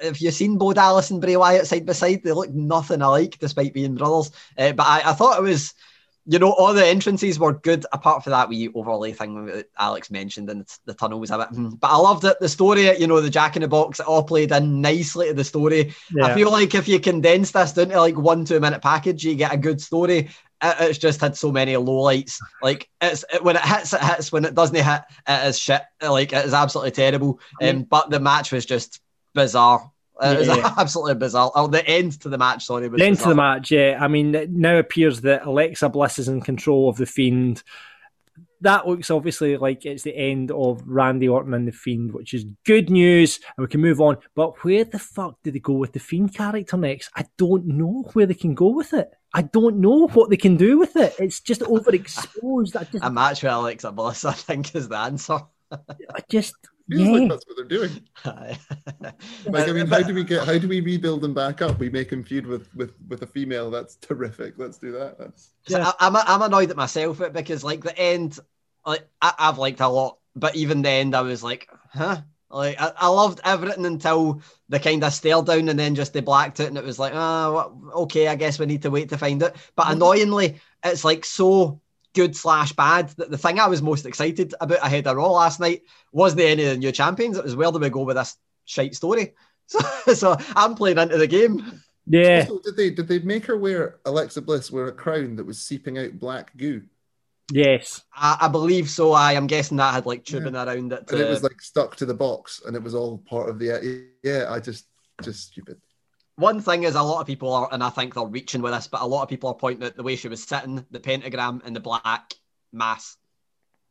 have you seen Bo Dallas and Bray Wyatt side by side? They look nothing alike, despite being brothers. Uh, but I, I thought it was, you know, all the entrances were good, apart from that wee overlay thing that Alex mentioned, and the tunnel was a bit. hmm. But I loved it. The story, you know, the Jack in the Box, it all played in nicely to the story. I feel like if you condense this down to like one two minute package, you get a good story. It- It's just had so many lowlights. Like it's it, when it hits, it hits. When it doesn't hit, it is shit. Like it is absolutely terrible. Um, but the match was just bizarre. It was absolutely bizarre. Oh, the end to the match. Sorry, The end to the match, yeah. I mean, it now appears that Alexa Bliss is in control of the Fiend. That looks obviously like it's the end of Randy Orton and the Fiend, which is good news, and we can move on. But where the fuck did they go with the Fiend character next? I don't know where they can go with it. I don't know what they can do with it. It's just overexposed. I just, A match with Alexa Bliss, I think, is the answer. I just, Feels yeah. like that's what they're doing. Like, I mean, how do we get? How do we rebuild them back up? We make them feud with with with a female. That's terrific. Let's do that. That's So Yeah. I, I'm I'm annoyed at myself it because like the end, like I, I've liked a lot, but even the end, I was like, huh. Like I, I loved everything until the kind of stare down and then just they blacked it and it was like, oh, okay, I guess we need to wait to find it. But mm-hmm. annoyingly, it's like so good slash bad that the thing I was most excited about ahead of Raw last night wasn't any of the new champions. It was where do we go with this shite story? So, so I'm playing into the game. Yeah, Also, did they did they make her wear Alexa Bliss wear a crown that was seeping out black goo, yes. I, I believe so. I am guessing that had like tubing around it. and it was like stuck to the box, and it was all part of the yeah. I just just stupid. One thing is, a lot of people are, and I think they're reaching with this, but a lot of people are pointing at the way she was sitting, the pentagram and the black mass,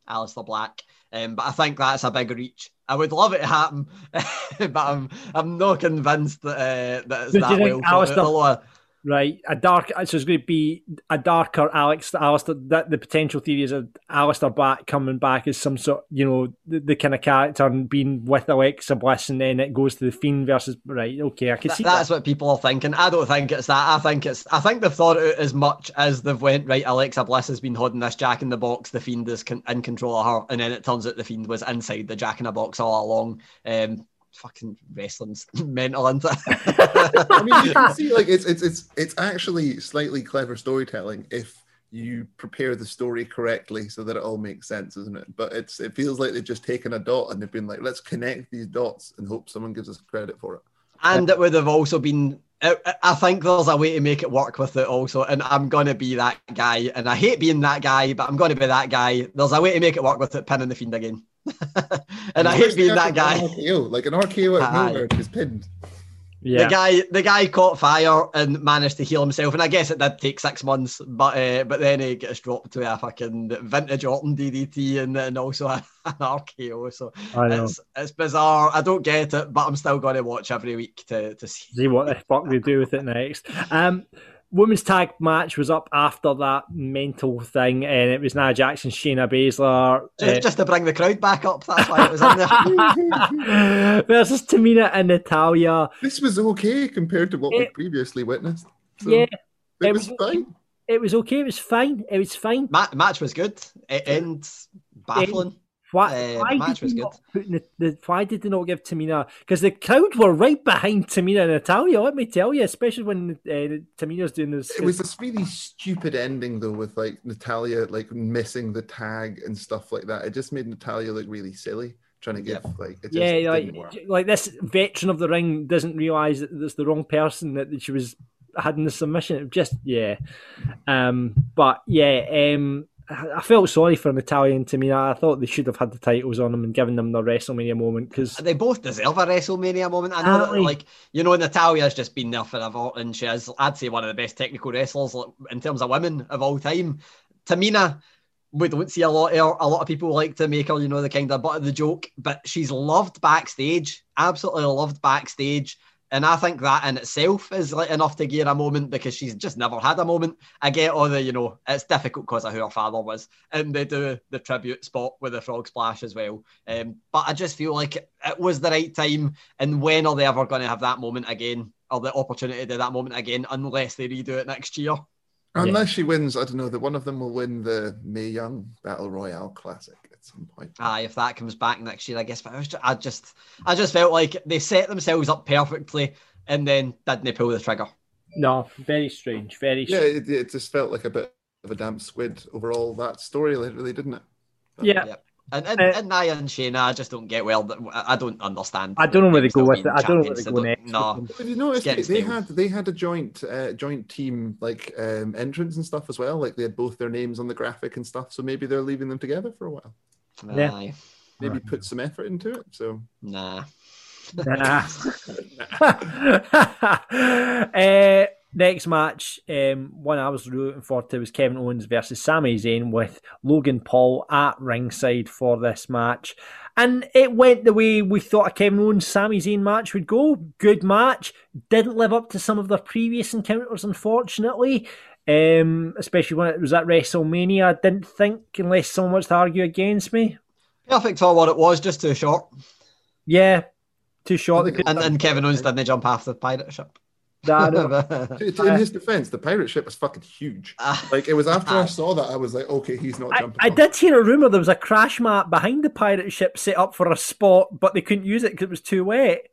Aleister Black. Um, but I think that's a big reach. I would love it to happen, but I'm I'm not convinced that uh, that it's you that well. Aleister- Although, Right, a dark. So it's going to be a darker Alex. Aleister. That the potential theory is of Aleister Black coming back as some sort, you know, the, the kind of character and being with Alexa Bliss, and then it goes to the Fiend versus. Right, okay, I can That- see that's that. what people are thinking. I don't think it's that. I think it's. I think they've thought it out as much as they've went right. Alexa Bliss has been holding this Jack in the Box. The Fiend is con- in control of her, and then it turns out the Fiend was inside the Jack in the Box all along. Um, fucking wrestling's mental? I mean, you can see like it's it's it's it's actually slightly clever storytelling if you prepare the story correctly so that it all makes sense, isn't it? But it's it feels like they've just taken a dot and they've been like, let's connect these dots and hope someone gives us credit for it. and it would have also been. I I think there's a way to make it work with it also, and I'm gonna be that guy. And I hate being that guy, but I'm gonna be that guy. There's a way to make it work with it, pinning the fiend again. And I hate being that guy. RKO, like an RKO out of nowhere is pinned. Yeah, The guy, the guy caught fire and managed to heal himself, and I guess it did take six months, but uh, but then he gets dropped to a fucking vintage Orton DDT and then also an RKO. So it's it's bizarre. I don't get it, but I'm still going to watch every week to to see. See what the fuck they do with it next. Um, women's tag match was up after that mental thing, and it was Nia Jackson, Shayna Baszler. Just, uh, just to bring the crowd back up. That's why it was in there. versus Tamina and Natalya. This was okay compared to what we previously witnessed. So Yeah, it it was was- fine. it was okay. It was fine. It was fine. Ma- match was good. It ends baffling. Why, Uh, why match did was they good. not put the, the, why did they not give Tamina? Because the crowd were right behind Tamina and Natalya. Let me tell you, especially when uh, Tamina's doing this. It was this really stupid ending though, with like Natalya like missing the tag and stuff like that. It just made Natalya look really silly, trying to give like it just yeah, like, didn't work. like this veteran of the ring doesn't realize that it's the wrong person that, that she was had in the submission. It just yeah, um, but yeah, um, I felt sorry for Natalya and Tamina. I thought they should have had the titles on them and given them the WrestleMania moment because They both deserve a WrestleMania moment. I know that, like, you know, Natalya's just been there for forever, and she is, I'd say, one of the best technical wrestlers in terms of women of all time. Tamina, we don't see a lot of her. A lot of people like to make her, you know, the kind of butt of the joke, but she's loved backstage, absolutely loved backstage. And I think that in itself is like enough to gear a moment because she's just never had a moment. I get all the, you know, it's difficult because of who her father was. And they do the tribute spot with the frog splash as well. Um, but I just feel like it was the right time. And when are they ever going to have that moment again or the opportunity to do that moment again unless they redo it next year? Unless yeah. she wins, I don't know, that one of them will win the Mae Young Battle Royale Classic at some point. Ah, if that comes back next year, I guess. But I, just, I just, I just felt like they set themselves up perfectly and then didn't pull the trigger. No, very strange. Very yeah. It, it, just felt like a bit of a damp squid overall. That story, literally, didn't it? But, yeah. yeah. And and, uh, and Nia and Shayna, I just don't get well. I don't understand. I don't know where they go with it. I don't know where they go next. No, but you noticed they, they had they had a joint uh, joint team like um, entrance and stuff as well. Like they had both their names on the graphic and stuff. So maybe they're leaving them together for a while. Yeah. Maybe put some effort into it. So nah. nah. uh, Next match, um, one I was rooting for to was Kevin Owens versus Sami Zayn with Logan Paul at ringside for this match. And it went the way we thought a Kevin Owens Sami Zayn match would go. Good match. Didn't live up to some of their previous encounters, unfortunately. Um, especially when it was at WrestleMania. I didn't think, unless someone wants to argue against me. Perfect for what it was, just too short. Yeah, too short. And, and Kevin Owens didn't jump off the pirate ship. in his defense, the pirate ship was fucking huge. Ah. Like it was after I saw that, I was like, okay, he's not jumping. I, I did hear a rumor there was a crash mat behind the pirate ship set up for a spot, but they couldn't use it because it was too wet.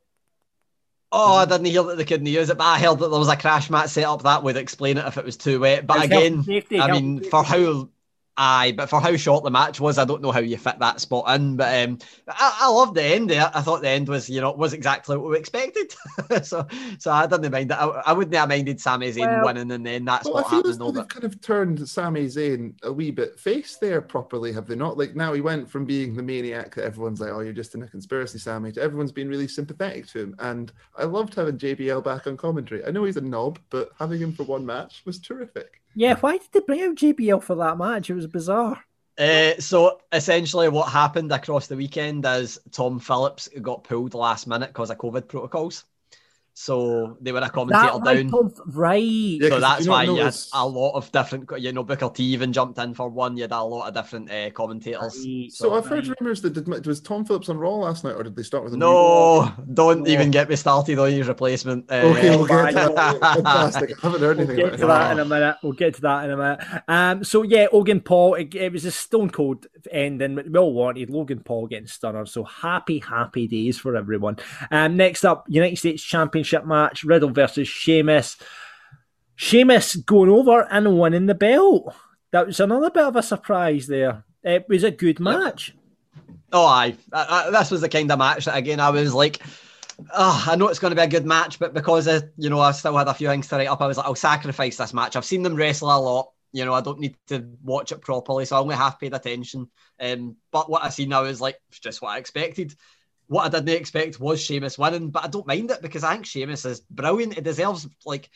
Oh, I didn't hear that they couldn't use it, but I heard that there was a crash mat set up that would explain it if it was too wet. But again, I mean, for how Aye, but for how short the match was, I don't know how you fit that spot in. But um, I, I loved the end there. I thought the end was, you know, was exactly what we expected. so, so I didn't mind that. I, I wouldn't have minded Sami Zayn well, winning, and then that's well, what I feel happened. As they've kind of turned Sami Zayn a wee bit face there properly, have they not? Like now he went from being the maniac that everyone's like, oh, you're just in a conspiracy, Sami, to everyone's been really sympathetic to him. And I loved having JBL back on commentary. I know he's a knob, but having him for one match was terrific. Yeah, why did they bring out JBL for that match? It was bizarre. Uh, so essentially, what happened across the weekend is Tom Phillips got pulled last minute because of COVID protocols. So they were a commentator that, down. Right. Yeah, so that's why you had a lot of different, you know, Booker T even jumped in for one. You had a lot of different uh, commentators. Right. So, so, I've heard rumors that did, was Tom Phillips on Raw last night, or did they start with him? No, don't even get me started on his replacement. Uh, okay, we'll get to that. Fantastic. I haven't heard anything. We'll get to that in a minute. We'll get to that in a minute. Um, so yeah, Logan Paul. It, it was a stone cold ending. We all wanted Logan Paul getting stunner. So happy, happy days for everyone. Um, next up, United States Championship match. Riddle versus Sheamus. Sheamus going over and winning the belt. That was another bit of a surprise there. It was a good match. Oh, aye. I, I, this was the kind of match that, again, I was like, oh, I know it's going to be a good match, but because, of, you know, I still had a few things to write up, I was like, I'll sacrifice this match. I've seen them wrestle a lot. You know, I don't need to watch it properly, so I only half paid attention. Um, but what I see now is like just what I expected. What I didn't expect was Sheamus winning, but I don't mind it because I think Sheamus is brilliant. It deserves like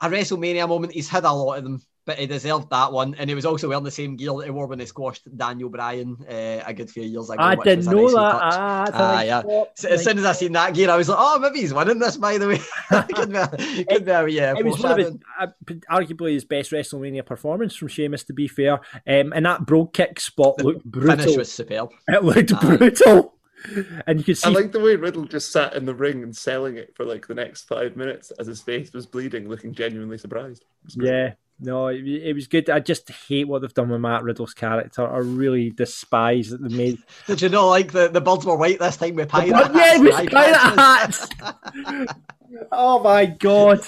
a WrestleMania moment. He's had a lot of them, but he deserved that one. And he was also wearing the same gear that he wore when he squashed Daniel Bryan uh, a good few years ago. I didn't know that. Ah, ah yeah. So, as soon as I seen that gear, I was like, oh, maybe he's winning this, by the way. could be, a, could be a, yeah, it was one of his, uh, arguably his best WrestleMania performance from Sheamus, to be fair. Um, and that Brogue Kick spot the looked brutal. finish was superb. It looked ah. brutal. And you could see. I like the way Riddle just sat in the ring and selling it for like the next five minutes as his face was bleeding, looking genuinely surprised. Yeah, no, it, it, was good. I just hate what they've done with Matt Riddle's character. I really despise that they made. Did you know, like the, the birds were white this time with pirate hats? Yeah, with pirate hats. oh my god!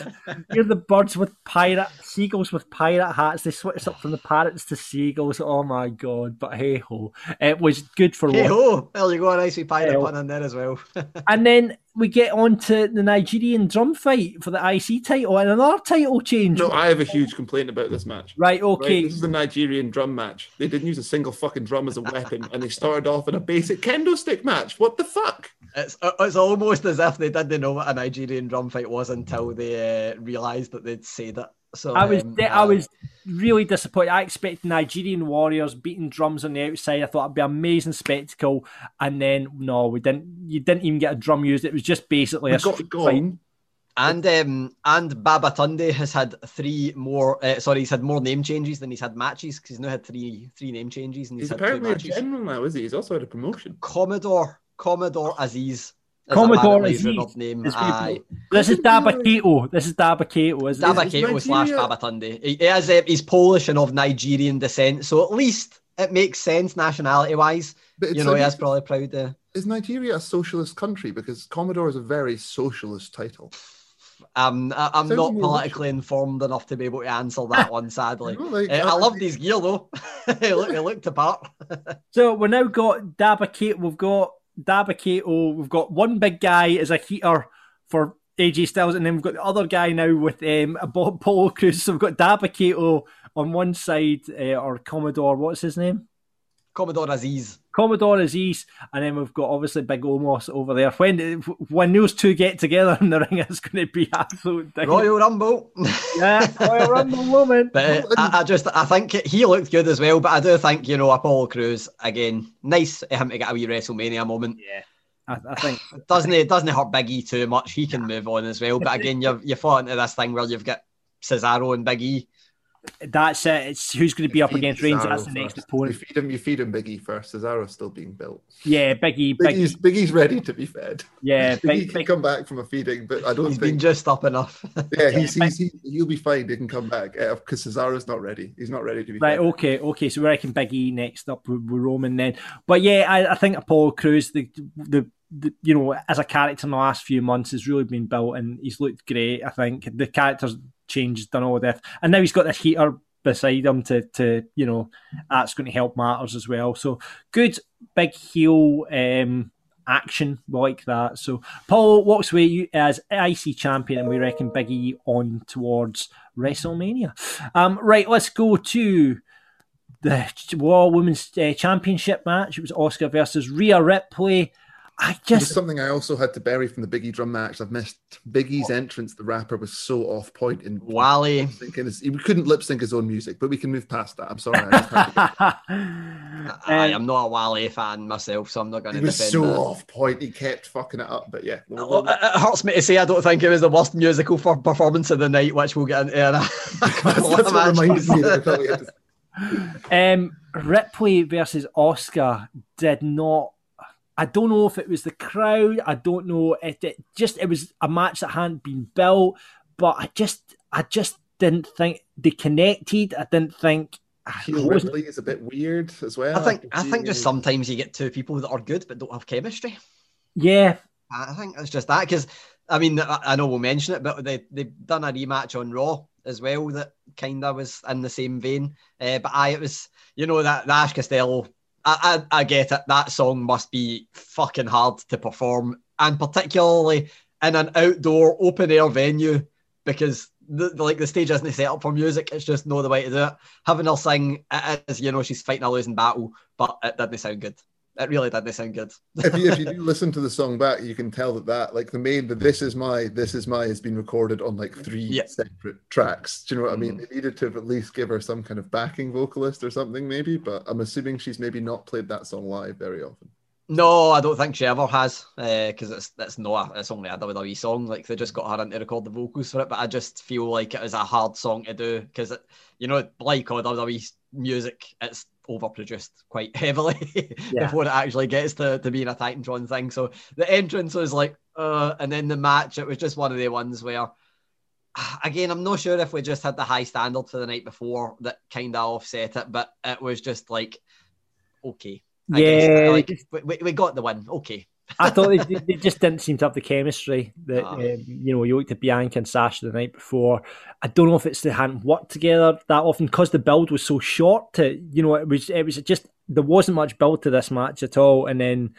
You're the birds with pirate seagulls with pirate hats. They switched up from the parrots to seagulls. Oh my god! But hey ho, it was good for. Hey ho! Well, you go, a nice wee pirate pun in there as well. and then we get on to the Nigerian drum fight for the IC title and another title change. No, I have a huge complaint about this match. Right, okay. Right, this is the Nigerian drum match. They didn't use a single fucking drum as a weapon, and they started off in a basic kendo stick match. What the fuck? It's it's almost as if they didn't know what a Nigerian drum fight was until they uh, realised that they'd said it. So I was um, I was really disappointed. I expected Nigerian warriors beating drums on the outside. I thought it'd be an amazing spectacle, and then no, we didn't. You didn't even get a drum used. It was just basically we a got gong. And um, and Babatunde has had three more. Uh, sorry, he's had more name changes than he's had matches because he's now had three three name changes and he's, He's had two apparently a matches. general now, is he? He's also had a promotion. Commodore Commodore Azeez. Is Commodore apparently his Azeez rumoured name. is people- Aye. This is Dabba-Kato. This is Dabba-Kato, isn't it? Dabba-Kato slash Babatunde. He, he is, uh, he's Polish and of Nigerian descent, so at least it makes sense nationality wise. But You know, like- he is probably proud to. Is Nigeria a socialist country? Because Commodore is a very socialist title. Um, I, I'm not more politically informed enough to be able to answer that one, sadly. You know, like, Uh, I I- loved his gear though. he, looked, he looked apart. So we've now got Dabba-Kato. We've got Dabba-Kato. We've got one big guy as a heater for AJ Styles, and then we've got the other guy now with um, a Bo- Polo Cruz. So we've got Dabba-Kato on one side, uh, or Commodore. What's his name? Commodore Azeez. Commodore Azeez, and then we've got obviously Big Omos over there. When when those two get together in the ring, it's going to be absolute. Royal Rumble. Yeah, Royal Rumble moment. But uh, I, I just, I think he looked good as well. But I do think, you know, Apollo Crews again, nice him to get a wee WrestleMania moment. Yeah, I, I think Doesn't it? Doesn't hurt Biggie too much? He can move on as well. But again, you've you fall into this thing where you've got Cesaro and Big E. that's it. It's who's going to be up against Reigns. That's the next first. opponent. You feed him. You feed him Biggie first. Cesaro's still being built. Yeah, Biggie, Biggie's, Biggie's ready to be fed. yeah, Biggie Big, can Big, come back from a feeding, but I don't think He's been just up enough. Yeah, he's, he's, he, he'll be fine. He can come back eh, because Cesaro's not ready. He's not ready to be Right, fed. okay, okay. So we reckon Big E next up with, with Roman then. But yeah, I, I think Apollo Crews the, the the you know, as a character in the last few months has really been built and he's looked great. I think the character's changed, done all this, and now he's got this heater beside him to to you know that's going to help matters as well. So good big heel um action like that. So Paul walks away as IC champion, and we reckon Big E on towards WrestleMania. Um, right, let's go to the Raw Women's uh, Championship match. It was Asuka versus Rhea Ripley. I It was just something I also had to bury from the Biggie drum match. I've missed Biggie's entrance. The rapper was so off point in Wale. thinking his, he couldn't lip sync his own music, but we can move past that. I'm sorry. I just had to- I Um, am not a Wale fan myself, so I'm not going he to was defend so that. off point. He kept fucking it up. But yeah, we'll- Well, we'll- It it hurts me to say I don't think it was the worst musical for performance of the night, which we'll get into. In a, that's, that's what reminded me that I thought we had to Um, Ripley versus Asuka did not. I don't know if it was the crowd. I don't know if it just it was a match that hadn't been built, but I just I just didn't think they connected. I didn't think. I Heel wasn't- Ripley is a bit weird as well. I think can I think just sometimes you get two people that are good but don't have chemistry. yeah, I think it's just that because I mean I, I know we'll mention it, but they they've done a rematch on Raw as well that kind of was in the same vein. Uh, but I it was you know that the Ash Costello. I, I get it. That song must be fucking hard to perform, and particularly in an outdoor open air venue because the- like the stage isn't set up for music. It's just no the way to do it. Having her sing, it is you know she's fighting a losing battle, but it didn't sound good. It really didn't sound good. if you if you do listen to the song back, you can tell that that like the main the "This Is My This Is My" has been recorded on like three Yeah. separate tracks. Do you know what I mean? Mm. They needed to at least give her some kind of backing vocalist or something, maybe. But I'm assuming she's maybe not played that song live very often. No, I don't think she ever has, because it's it's not. It's only a WWE song. Like they just got her in to record the vocals for it. But I just feel like it is a hard song to do because you know, like all WWE music, it's overproduced quite heavily Yeah. before it actually gets to, to being a Titantron thing. So the entrance was like, uh, and then the match, it was just one of the ones where. Again, I'm not sure if we just had the high standard for the night before that kind of offset it, but it was just like, okay, I guess, yeah. like we, we- we got the win. Okay. I thought they, they just didn't seem to have the chemistry that Ah. um, you know you looked at Bianca and Sasha the night before. I don't know if it's they hadn't worked together that often because the build was so short. To you know, it was it was just there wasn't much build to this match at all, and then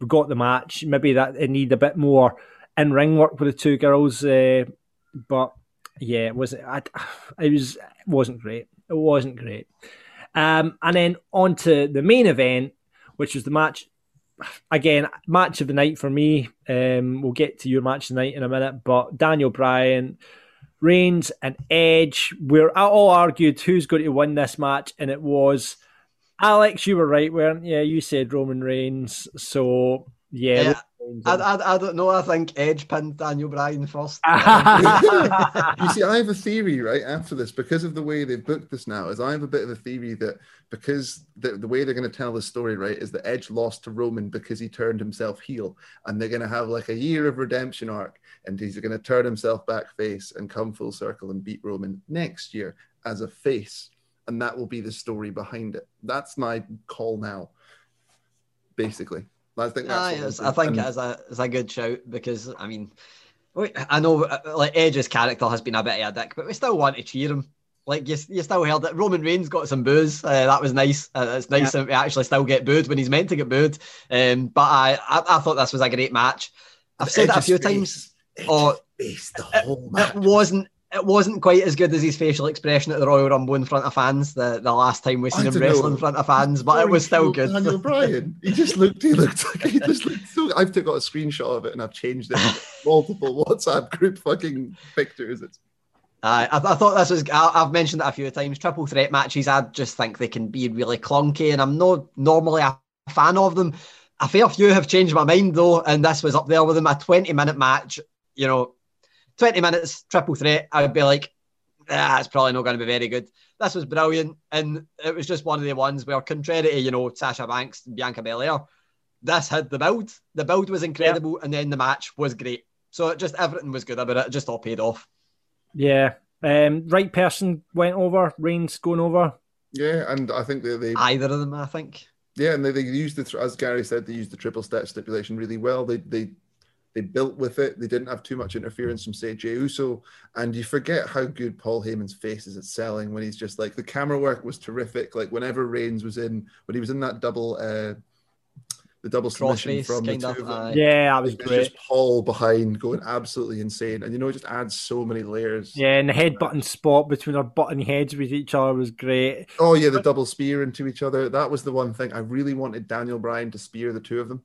we got the match. Maybe that it needed a bit more in ring work with the two girls, uh, but yeah, it was I, it was it wasn't great. It wasn't great. Um, and then on to the main event, which was the match again, match of the night for me. Um, we'll get to your match tonight in a minute, but Daniel Bryan, Reigns, and Edge. We're all argued who's going to win this match, and it was Alex. You were right, weren't you? You said Roman Reigns. So Yeah. Yeah. I, I, I don't know. I think Edge pinned Daniel Bryan first. you see, I have a theory right after this because of the way they've booked this now. Is I have a bit of a theory that because the, the way they're going to tell the story right is that Edge lost to Roman because he turned himself heel, and they're going to have like a year of redemption arc, and he's going to turn himself back face and come full circle and beat Roman next year as a face, and that will be the story behind it. That's my call now, basically. I think that's Ah, what yes, I think And- it's a it's a good shout because I mean, wait, I know uh, like Edge's character has been a bit of a dick, but we still want to cheer him. Like you, you still heard that Roman Reigns got some boos. Uh, that was nice. Uh, it's nice that we actually still get booed when he's meant to get booed. Um, but I, I, I thought this was a great match. I've said that a few face- times. Edge's Oh, face the whole match. It wasn't. It wasn't quite as good as his facial expression at the Royal Rumble in front of fans. The, the last time we seen him wrestle know. in front of fans, but it was still good. Daniel Bryan. He just looked. He looked like he just looked so. I've got a screenshot of it and I've changed it. multiple WhatsApp group fucking pictures. It's Uh, I, I thought this was. I, I've mentioned it a few times. Triple threat matches. I just think they can be really clunky, and I'm not normally a fan of them. A fair few have changed my mind though, and this was up there with them. A 20 minute match. You know, 20 minutes triple threat. I would be like, ah, it's probably not going to be very good. This was brilliant, and it was just one of the ones where, contrary to you know Sasha Banks, and Bianca Belair, this had the build. The build was incredible, and then the match was great. So it just everything was good about it. It just all paid off. Yeah. Um, right person went over. Reigns going over. yeah, and I think they, they Either of them, I think. yeah, and they, they used the as Gary said, they used the triple step stipulation really well. They they they built with it. They didn't have too much interference from say Jey Uso, and you forget how good Paul Heyman's face is at selling when he's just like the camera work was terrific. Like whenever Reigns was in when he was in that double uh the double submission Crossface, from the two of. of them. aye. Yeah, that was great. just Paul behind going absolutely insane, and you know it just adds so many layers. Yeah, and the headbutting spot between our button heads with each other was great. Oh yeah, the double spear into each other. That was the one thing I really wanted Daniel Bryan to spear the two of them.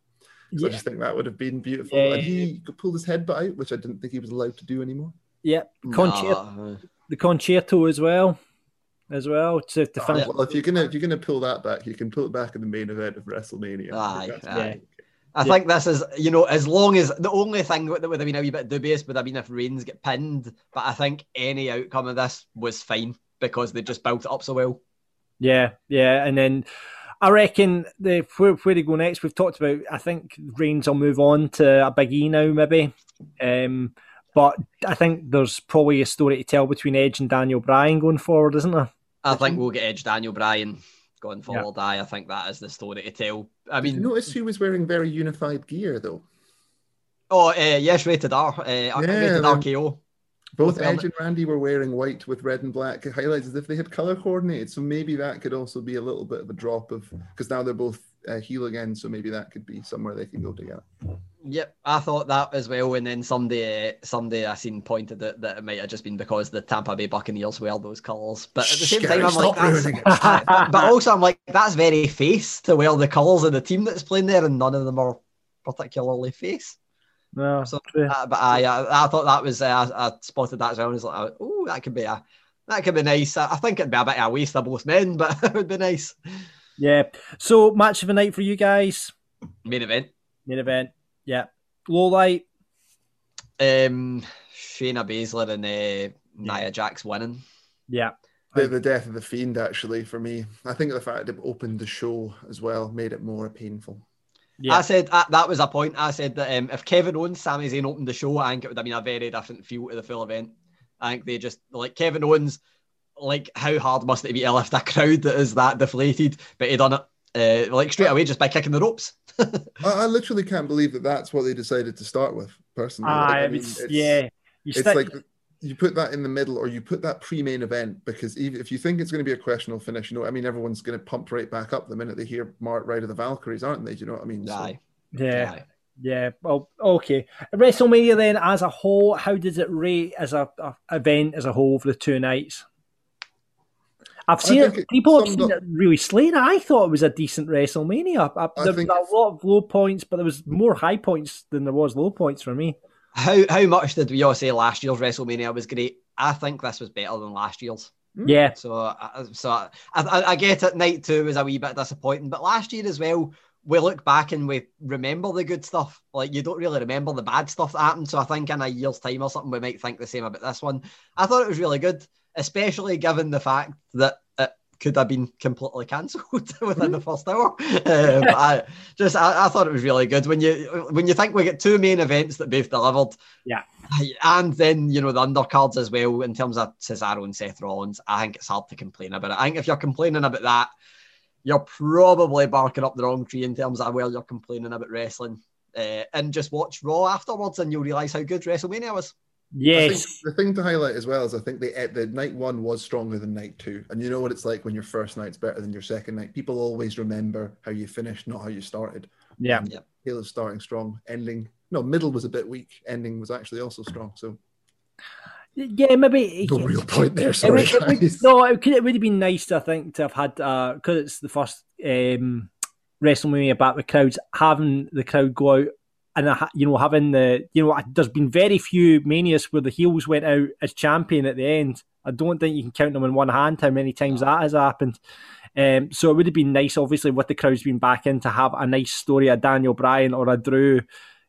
So I just think that would have been beautiful. Yeah. And he pulled his head out, which I didn't think he was allowed to do anymore. yeah. Mm. Con-chair-to, Nah. the Con-chair-to as well, as well to, ah, to finish. Well, if you're gonna if you're gonna pull that back, you can pull it back in the main event of WrestleMania. Aye, That's aye. I Yeah. think this is, you know, as long as the only thing that would have been a wee bit dubious would have been if Reigns get pinned, but I think any outcome of this was fine because they just built it up so well. Yeah, yeah, and then I reckon the where, where they go next. We've talked about. I think Reigns will move on to a Big E now, maybe. Um, but I think there's probably a story to tell between Edge and Daniel Bryan going forward, isn't there? I think we'll get Edge Daniel Bryan going forward. Aye, I think that is the story to tell. I Did you mean, notice who was wearing very unified gear though? oh, uh, yes, rated R, uh, rated man. RKO. Both Edge and Randy were wearing white with red and black highlights as if they had color coordinated. So maybe that could also be a little bit of a drop of because now they're both uh, heel again. So maybe that could be somewhere they can go together. Yep, I thought that as well. And then somebody, uh, somebody I seen pointed that, that it might have just been because the Tampa Bay Buccaneers wear those colours. But at the same Gary, time, I'm like, that's, but also I'm like, that's very face to wear the colours of the team that's playing there, and none of them are particularly face. No, So. Uh, but I, I, I thought that was, uh, I, I spotted that as well. And was like, oh, that could be a, that could be nice. I, I think it'd be a bit of a waste of both men, but it would be nice. yeah. So match of the night for you guys. Main event. Main event. Yeah. Low light. Um, Shayna Baszler and uh, Nia Jax winning. Yeah. The, the death of the fiend actually for me. I think the fact it opened the show as well made it more painful. Yeah. I said uh, that was a point. I said that um, if Kevin Owens, Sami Zayn opened the show, I think it would have been a very different feel to the full event. I think they just like Kevin Owens. Like how hard must it be to lift a crowd that is that deflated? But he done it uh, like straight away just by kicking the ropes. I, I literally can't believe that that's what they decided to start with. Personally, Like, Ah, I mean, it's, yeah. You it's stick, like you put that in the middle or you put that pre-main event because even if you think it's going to be a questionable finish, you know, I mean, everyone's going to pump right back up the minute they hear Mark Ride of the Valkyries, aren't they? Do you know what I mean? So- Aye. yeah. Aye. Yeah. Well, okay. WrestleMania then, as a whole, how does it rate as a, a event as a whole for the two nights? I've seen it. it People have seen up- it really slaying. I thought it was a decent WrestleMania. I, I there was a lot of low points, but there was more high points than there was low points for me. How how much did we all say last year's WrestleMania was great? I think this was better than last year's. Yeah. So, uh, so I, I, I get it. Night two was a wee bit disappointing, but last year as well we look back and we remember the good stuff. Like you don't really remember the bad stuff that happened. So I think in a year's time or something, we might think the same about this one. I thought it was really good, especially given the fact that it could have been completely cancelled within the first hour. But I just I, I, thought it was really good when you when you think we get two main events that both delivered. Yeah. And then you know the undercards as well in terms of Cesaro and Seth Rollins. I think it's hard to complain about it. I think if you're complaining about that you're probably barking up the wrong tree in terms of where you're complaining about wrestling. Uh, and just watch Raw afterwards, and you'll realise how good WrestleMania was. Yes. The thing to highlight as well is I think the the night one was stronger than night two, and you know what it's like when your first night's better than your second night. People always remember how you finished, not how you started. Yeah. yeah. Taylor starting strong, ending no middle was a bit weak, ending was actually also strong. So yeah, maybe no real point there. Sorry, it would, it would, no, it, could, it would have been nice, I think, to have had because uh, it's the first um, WrestleMania back with crowds, having the crowd go out and you know having the you know there's been very few manias where the heels went out as champion at the end. I don't think you can count them in one hand how many times that has happened. Um, so it would have been nice, obviously, with the crowds being back in, to have a nice story, of Daniel Bryan or a Drew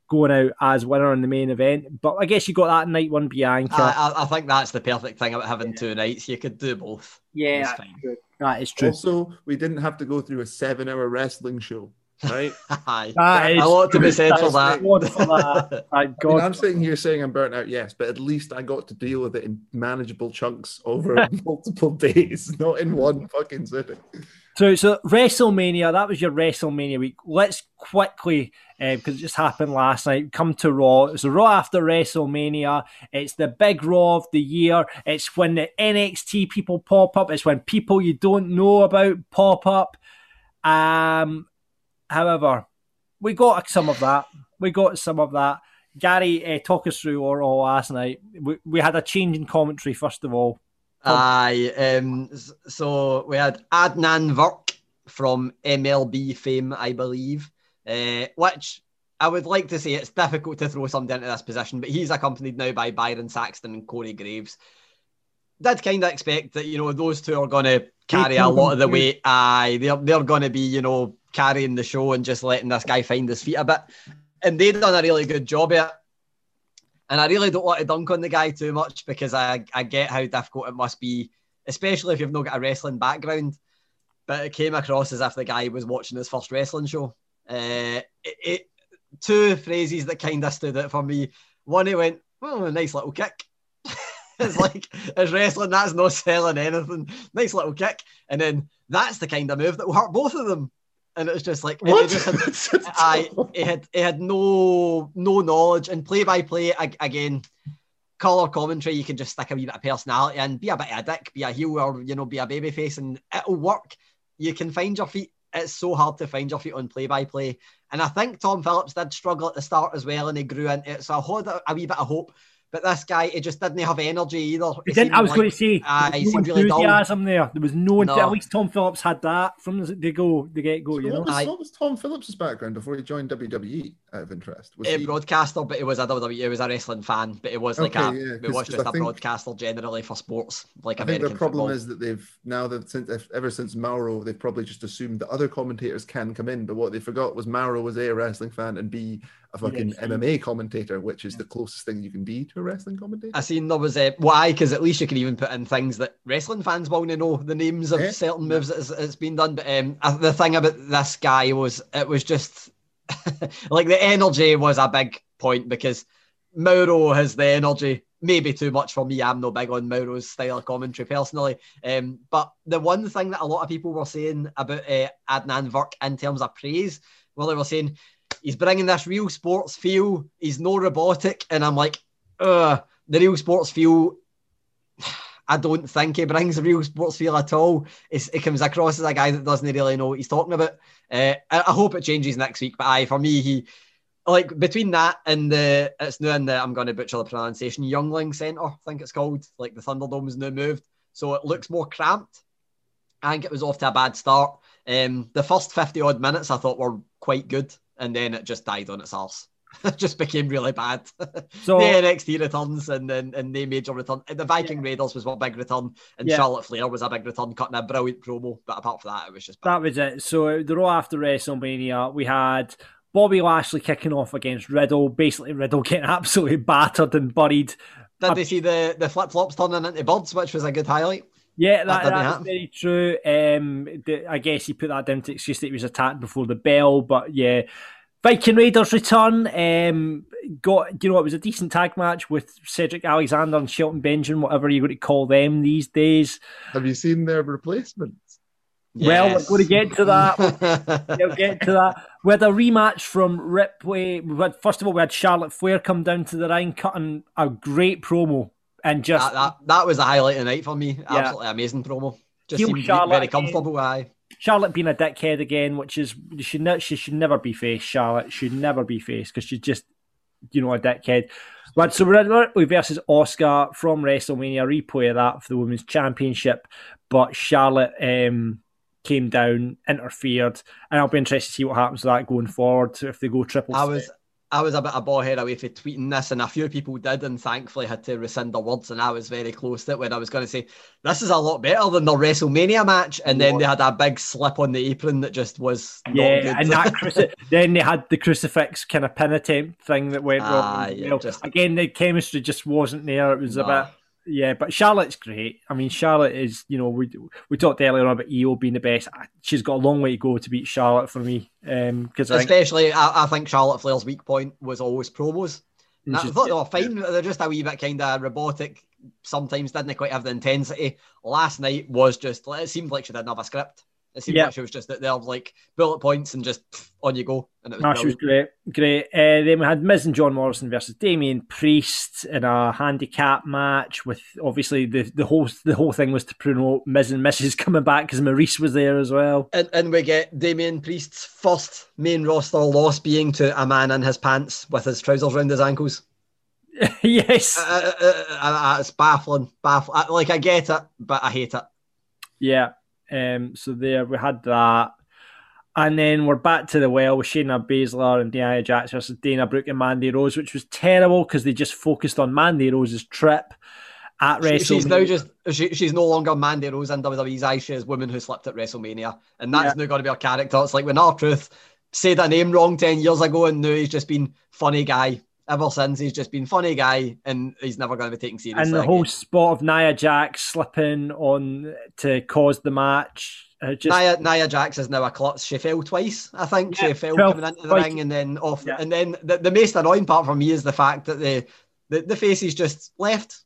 going out as winner in the main event. But I guess you got that night one Bianca. I, I, think that's the perfect thing about having two nights. You could do both. Yeah, that is true. Also, we didn't have to go through a seven-hour wrestling show. Right, that is a lot to be said for that. For that. I mean, I'm sitting here saying I'm burnt out, yes, but at least I got to deal with it in manageable chunks over multiple days, not in one fucking sitting. So, so WrestleMania, that was your WrestleMania week. Let's quickly, because uh, it just happened last night, come to Raw. It's the Raw after WrestleMania. It's the big Raw of the year. It's when the NXT people pop up. It's when people you don't know about pop up. Um, however, we got some of that. We got some of that. Gary, uh, talk us through Raw last night. We, we had a change in commentary, first of all. Aye, um, so we had Adnan Virk from MLB fame, I believe, uh, which I would like to say it's difficult to throw somebody into this position, but he's accompanied now by Byron Saxton and Corey Graves. Did kind of expect that, you know, those two are going to carry a lot of the weight. Aye, they're, they're going to be, you know, carrying the show and just letting this guy find his feet a bit. And they've done a really good job it. And I really don't want to dunk on the guy too much because I, I get how difficult it must be, especially if you've not got a wrestling background. But it came across as if the guy was watching his first wrestling show. Uh, it, it, two phrases that kind of stood out for me. One, he went, "Oh, a nice little kick." it's like as wrestling, that's not selling anything. Nice little kick, and then that's the kind of move that will hurt both of them and it was just like what? It, just had, I it had it had no no knowledge and play by play again. Color commentary, you can just stick a wee bit of personality and be a bit of a dick, be a heel, or you know, be a baby face, and it'll work. You can find your feet. It's so hard to find your feet on play by play, and I think Tom Phillips did struggle at the start as well, and he grew into it. So I hold a, a wee bit of hope but this guy, he just didn't have energy either. He didn't, I was like, going to say, uh, he no really enthusiasm there. There was no, no. At least Tom Phillips had that from the go, the get go. So you what know, was, what was Tom Phillips' background before he joined WWE? Out of interest, was a he... broadcaster, but he was a WWE. He was a wrestling fan, but it was like okay, a, yeah, it was just a think, broadcaster generally for sports, like I American think the problem football. is that they've now that since ever since Mauro, they've probably just assumed that other commentators can come in, but what they forgot was Mauro was a, a wrestling fan and b a fucking yes. MMA commentator, which is the closest thing you can be to a wrestling commentator. I seen there was a why because at least you can even put in things that wrestling fans want to know the names of yeah. certain moves that has been done. But um, the thing about this guy was it was just like the energy was a big point because Mauro has the energy. Maybe too much for me. I'm no big on Mauro's style of commentary personally. Um, but the one thing that a lot of people were saying about uh, Adnan Virk in terms of praise, well, they were saying he's bringing this real sports feel. He's no robotic, and I'm like, Ugh, the real sports feel. I don't think he brings a real sports feel at all. It's, it comes across as a guy that doesn't really know what he's talking about. Uh, I, I, hope it changes next week, but I, for me, he like between that and the it's now in the I'm going to butcher the pronunciation Yuengling Center, I think it's called. Like the Thunderdome's now moved, so it looks more cramped. I think it was off to a bad start. Um, the first 50 odd minutes I thought were quite good and then it just died on its arse. It just became really bad. So- the NXT returns and then and they major return. The Viking Raiders was one big return, and Yeah. Charlotte Flair was a big return, cutting a brilliant promo. But apart from that, it was just bad. That was it. So the Raw after WrestleMania, we had Bobby Lashley kicking off against Riddle. Basically, Riddle getting absolutely battered and buried. Did they see the, the flip flops turning into birds, which was a good highlight? Yeah, That that, that's very true. Um, the, I guess he put that down to excuse that he was attacked before the bell, but yeah. Viking Raiders return. Um, got you know it was a decent tag match with Cedric Alexander and Shelton Benjamin, whatever you're going to call them these days. Have you seen their replacements? Well, we're going to get to that. We'll get to that. We had a rematch from Ripley. We had, first of all, we had Charlotte Flair come down to the ring, cutting a great promo, and just that, that, that was a highlight of the night for me. Absolutely amazing promo. Just seemed Charlotte very comfortable. Aye. Charlotte being a dickhead again, which is she should ne- she should never be faced. Charlotte should never be faced because she's just you know a dickhead. But so we're at Ripley versus Asuka from WrestleMania replay of that for the women's championship, but Charlotte um, came down, interfered, and I'll be interested to see what happens with that going forward if they go triple. I was I was a bit of ball head away for tweeting this, and a few people did, and thankfully had to rescind their words. And I was very close to it when I was going to say this is a lot better than the WrestleMania match, and then they had a big slip on the apron that just was not Yeah, good. and that cruci- then they had the crucifix kind of pin attempt thing that went Ah, wrong. yeah, well. just- Again, the chemistry just wasn't there. It was a bit, yeah. But Charlotte's great. I mean, Charlotte is, you know, we we talked earlier on about Io being the best. She's got a long way to go to beat Charlotte for me. Um, because I think Especially, I, I think Charlotte Flair's weak point was always promos. And I thought they were fine. They're just a wee bit kind of robotic. Sometimes didn't quite have the intensity. Last night was just. It seemed like she didn't have a script. It seemed Yeah. like she was just there, like bullet points and just pff, on you go. And it was No, she was great, great. Uh, then we had Miz and John Morrison versus Damien Priest in a handicap match. With obviously the, the whole the whole thing was to promote Miz and Mrs. coming back because Maryse was there as well. And, and we get Damien Priest's first main roster loss being to a man in his pants with his trousers round his ankles. yes, Uh, uh, uh, uh, it's baffling. Baffling. Like, I get it, but I hate it. Yeah. Um, so there we had that. And then we're back to the well with Shayna Baszler and Nia Jax versus Dana Brooke and Mandy Rose, which was terrible because they just focused on Mandy Rose's trip at WrestleMania. she's now just she, she's no longer Mandy Rose in WWE's eyes. She is woman who slept at WrestleMania, and that's Yeah. now going to be her character. It's like when R-Truth said a name wrong ten years ago, and now he's just been funny guy ever since. He's just been funny guy, and he's never going to be taken seriously. and the again. whole spot of Nia Jax slipping on to cause the match. Uh, just Nia, Nia Jax is now a klutz. She fell twice, I think. Yeah, she fell fell coming into the twice. ring and then off. Yeah. And then the, the most annoying part for me is the fact that the the, the face is just left.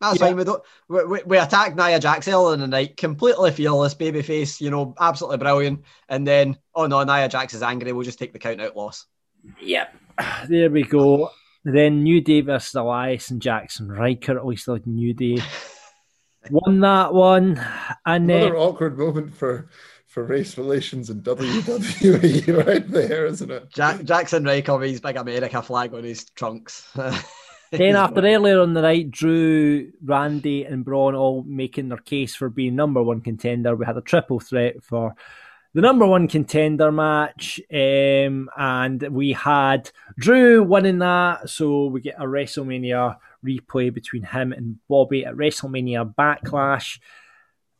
That's Yeah. fine. We don't. We, we, we attacked Nia Jax earlier in the night, completely fearless, baby face. You know, absolutely brilliant. And then, oh no, Nia Jax is angry. We'll just take the count out loss. Yep. There we go. Then New Day versus Elias and Jaxson Ryker, at least like New Day. Won that one. And then Another awkward moment for for race relations in WWE right there, isn't it? Jack, Jaxson Ryker with his big America flag on his trunks. Then after earlier on the night, Drew, Randy, and Braun all making their case for being number one contender. We had a triple threat for the number one contender match, um, and we had Drew winning that. So we get a WrestleMania replay between him and Bobby at WrestleMania Backlash.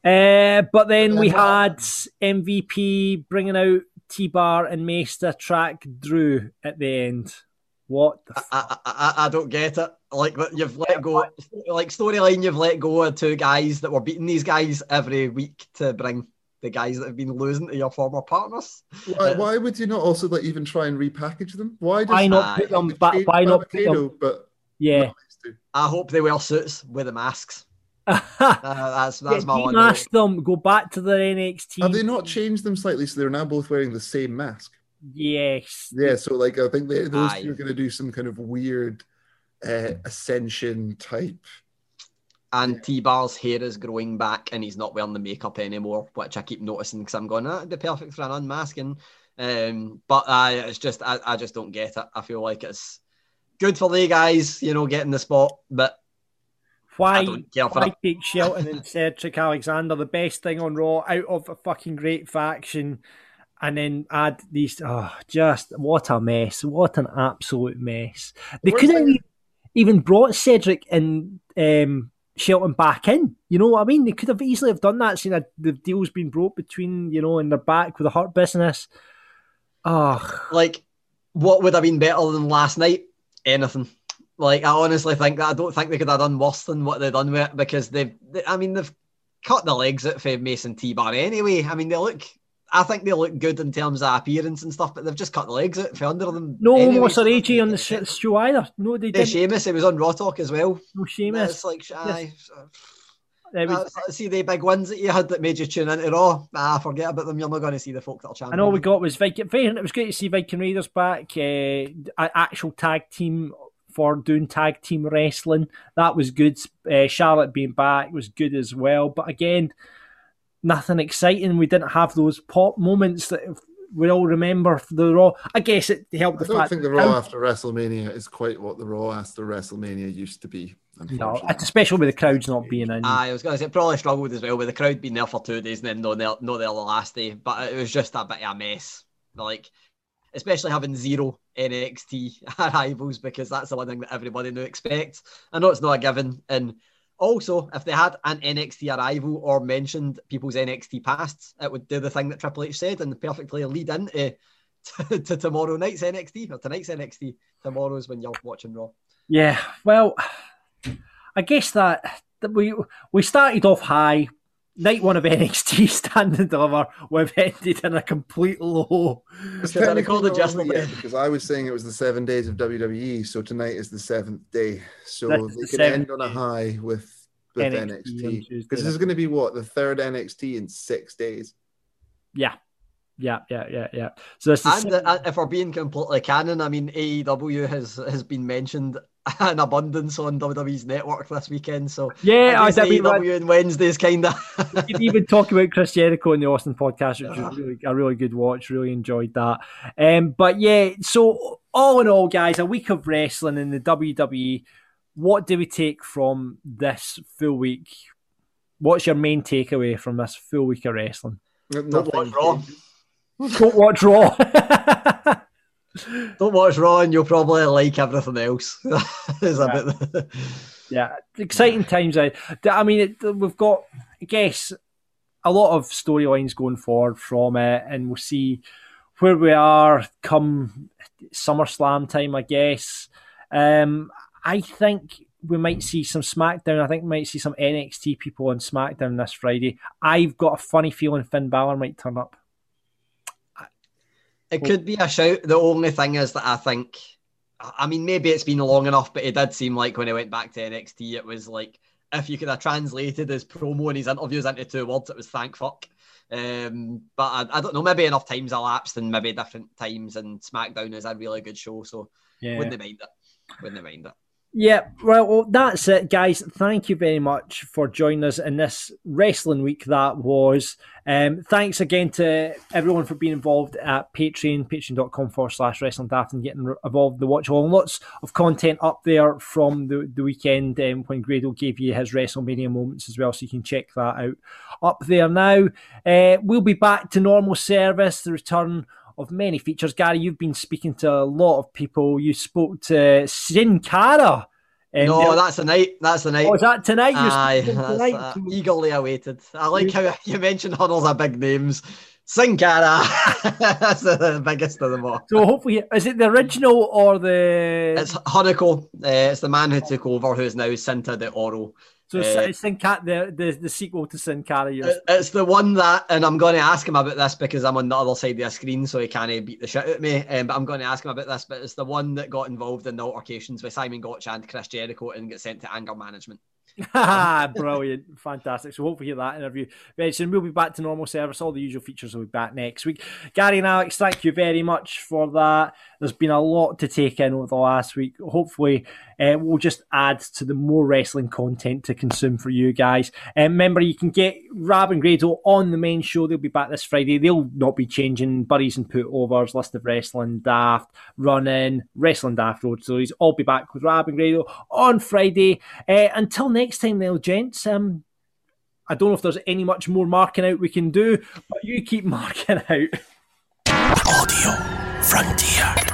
Uh, but then we had MVP bringing out T Bar and to track Drew at the end. What the I, I, I, I don't get it. Like you've let go, like storyline, you've let go of two guys that were beating these guys every week to bring the guys that have been losing to your former partners. Why, why would you not also like even try and repackage them? Why, Why not put them back? Why not put them? But Yeah. not used to? I hope they wear suits with the masks. Uh, that's that's my one. demask them. Go back to their NXT. Have they not changed them slightly so they're now both wearing the same mask? Yes. Yeah, so like I think they, those Aye. two are going to do some kind of weird uh, ascension type. And T Bar's hair is growing back, and he's not wearing the makeup anymore, which I keep noticing because I'm going, ah, it'd be perfect for an unmasking. Um, but uh, it's just, I, I just don't get it. I feel like it's good for the guys, you know, getting the spot, but Why? I don't care for Why it. take Shelton and Cedric Alexander, the best thing on Raw, out of a fucking great faction, and then add these. Oh, just what a mess! What an absolute mess! They Worst couldn't thing- even brought Cedric and um, Shelton back in. You know what I mean? They could have easily have done that, seeing the deal's been broke between you know, and they're back with a hurt business. Oh, Like, what would have been better than last night? Anything. Like, I honestly think that I don't think they could have done worse than what they've done with it because they've, they, I mean, they've cut the legs out for Mace and T Bar anyway. I mean, they look, I think they look good in terms of appearance and stuff, but they've just cut the legs out for under them. no anyway, almost so or AJ on the sh- show either. No, they Yeah, didn't. Sheamus, he was on Raw Talk as well. No Sheamus. It's like, aye, It was- uh, see the big wins that you had that made you tune into Raw. Ah, forget about them. You're not going to see the folk that are And champion. all we got was Viking. It was great to see Viking Raiders back. Uh, an actual tag team for doing tag team wrestling. That was good. Uh, Charlotte being back was good as well. But again, nothing exciting. We didn't have those pop moments that we all remember for the Raw. I guess it helped I the don't fact think the that- Raw after WrestleMania is quite what the Raw after WrestleMania used to be. No, unfortunately. especially with the crowds not being in. I was going to say probably struggled as well with the crowd being there for two days and then not there, not there the last day. But it was just a bit of a mess. Like, especially having zero NXT arrivals because that's the one thing that everybody knew expects. I know it's not a given. And also, if they had an NXT arrival or mentioned people's NXT pasts, it would do the thing that Triple H said and perfectly lead into to, to tomorrow night's NXT or tonight's NXT. Tomorrow's when you're watching Raw. Yeah, well, I guess that, that we we started off high. Night one of NXT Stand and Deliver, we've ended in a complete low. It's Should I technically the not just a yet because I was saying it was the seven days of WWE, so tonight is the seventh day. So That's they the could seventh end on a high with with NXT NXT because this is going to be what the third NXT in six days. Yeah, yeah, yeah, yeah, yeah. So this is And uh, if we're being completely canon, I mean AEW has has been mentioned in abundance on WWE's network this weekend. So yeah, I, I guess I mean, AEW and Wednesdays kind of. we could even talk about Chris Jericho in the Austin podcast, which was really, a really good watch. Really enjoyed that. Um, but yeah, so all in all, guys, a week of wrestling in the WWE. What do we take from this full week? What's your main takeaway from this full week of wrestling? Nothing watch Raw. Don't watch Raw. Don't watch Raw, and you'll probably like everything else. Is a bit. Yeah, exciting times. I, I mean, it, we've got, I guess, a lot of storylines going forward from it, and we'll see where we are come SummerSlam time. I guess. Um, I think we might see some SmackDown. I think we might see some NXT people on SmackDown this Friday. I've got a funny feeling Finn Balor might turn up. It could be a shout. The only thing is that I think, I mean, maybe it's been long enough, but it did seem like when he went back to NXT, it was like if you could have translated his promo and his interviews into two words, it was thank fuck. Um, but I, I don't know, maybe enough times elapsed and maybe different times. And SmackDown is a really good show, so Yeah. wouldn't they mind it. Wouldn't they mind it. Yeah, well, that's it, guys. Thank you very much for joining us in this wrestling week that was. Um, thanks again to everyone for being involved at Patreon, patreon.com forward slash wrestling daft and getting involved in the watch along. Lots of content up there from the, the weekend um, when Grado gave you his WrestleMania moments as well, so you can check that out up there now. Uh, we'll be back to normal service, the return of many features. Gary, you've been speaking to a lot of people. You spoke to Sin Cara. um, no, that's the night. That's the night. Oh, is that tonight? Aye, tonight? uh, eagerly awaited. I like how you mentioned hurdles are big names. Sin Cara, that's the biggest of them all. So hopefully, is it the original or the? It's Hunico. Uh, it's the man who took over, who is now Cinta de Oro. so it's, uh, Sin Cara, the, the the sequel to Sin Cara. It- It's the one that, and I'm going to ask him about this because I'm on the other side of the screen, so he can't beat the shit out of me. Um, but I'm going to ask him about this. But it's the one that got involved in the altercations with Simon Gotch and Chris Jericho and get sent to anger management. Brilliant, fantastic. So hopefully get that interview very soon. We'll be back to normal service. All the usual features will be back next week. Gary and Alex, thank you very much for that. There's been a lot to take in over the last week. Hopefully, uh, we'll just add to the more wrestling content to consume for you guys. And remember, you can get Rab and Grado on the main show. They'll be back this Friday. They'll not be changing buddies and putovers, list of wrestling daft, running, wrestling daft road stories. All be back with Rab and Grado on Friday. Uh, until next time, though, gents. Um, I don't know if there's any much more marking out we can do, but you keep marking out. Radio Frontier.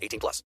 18 plus.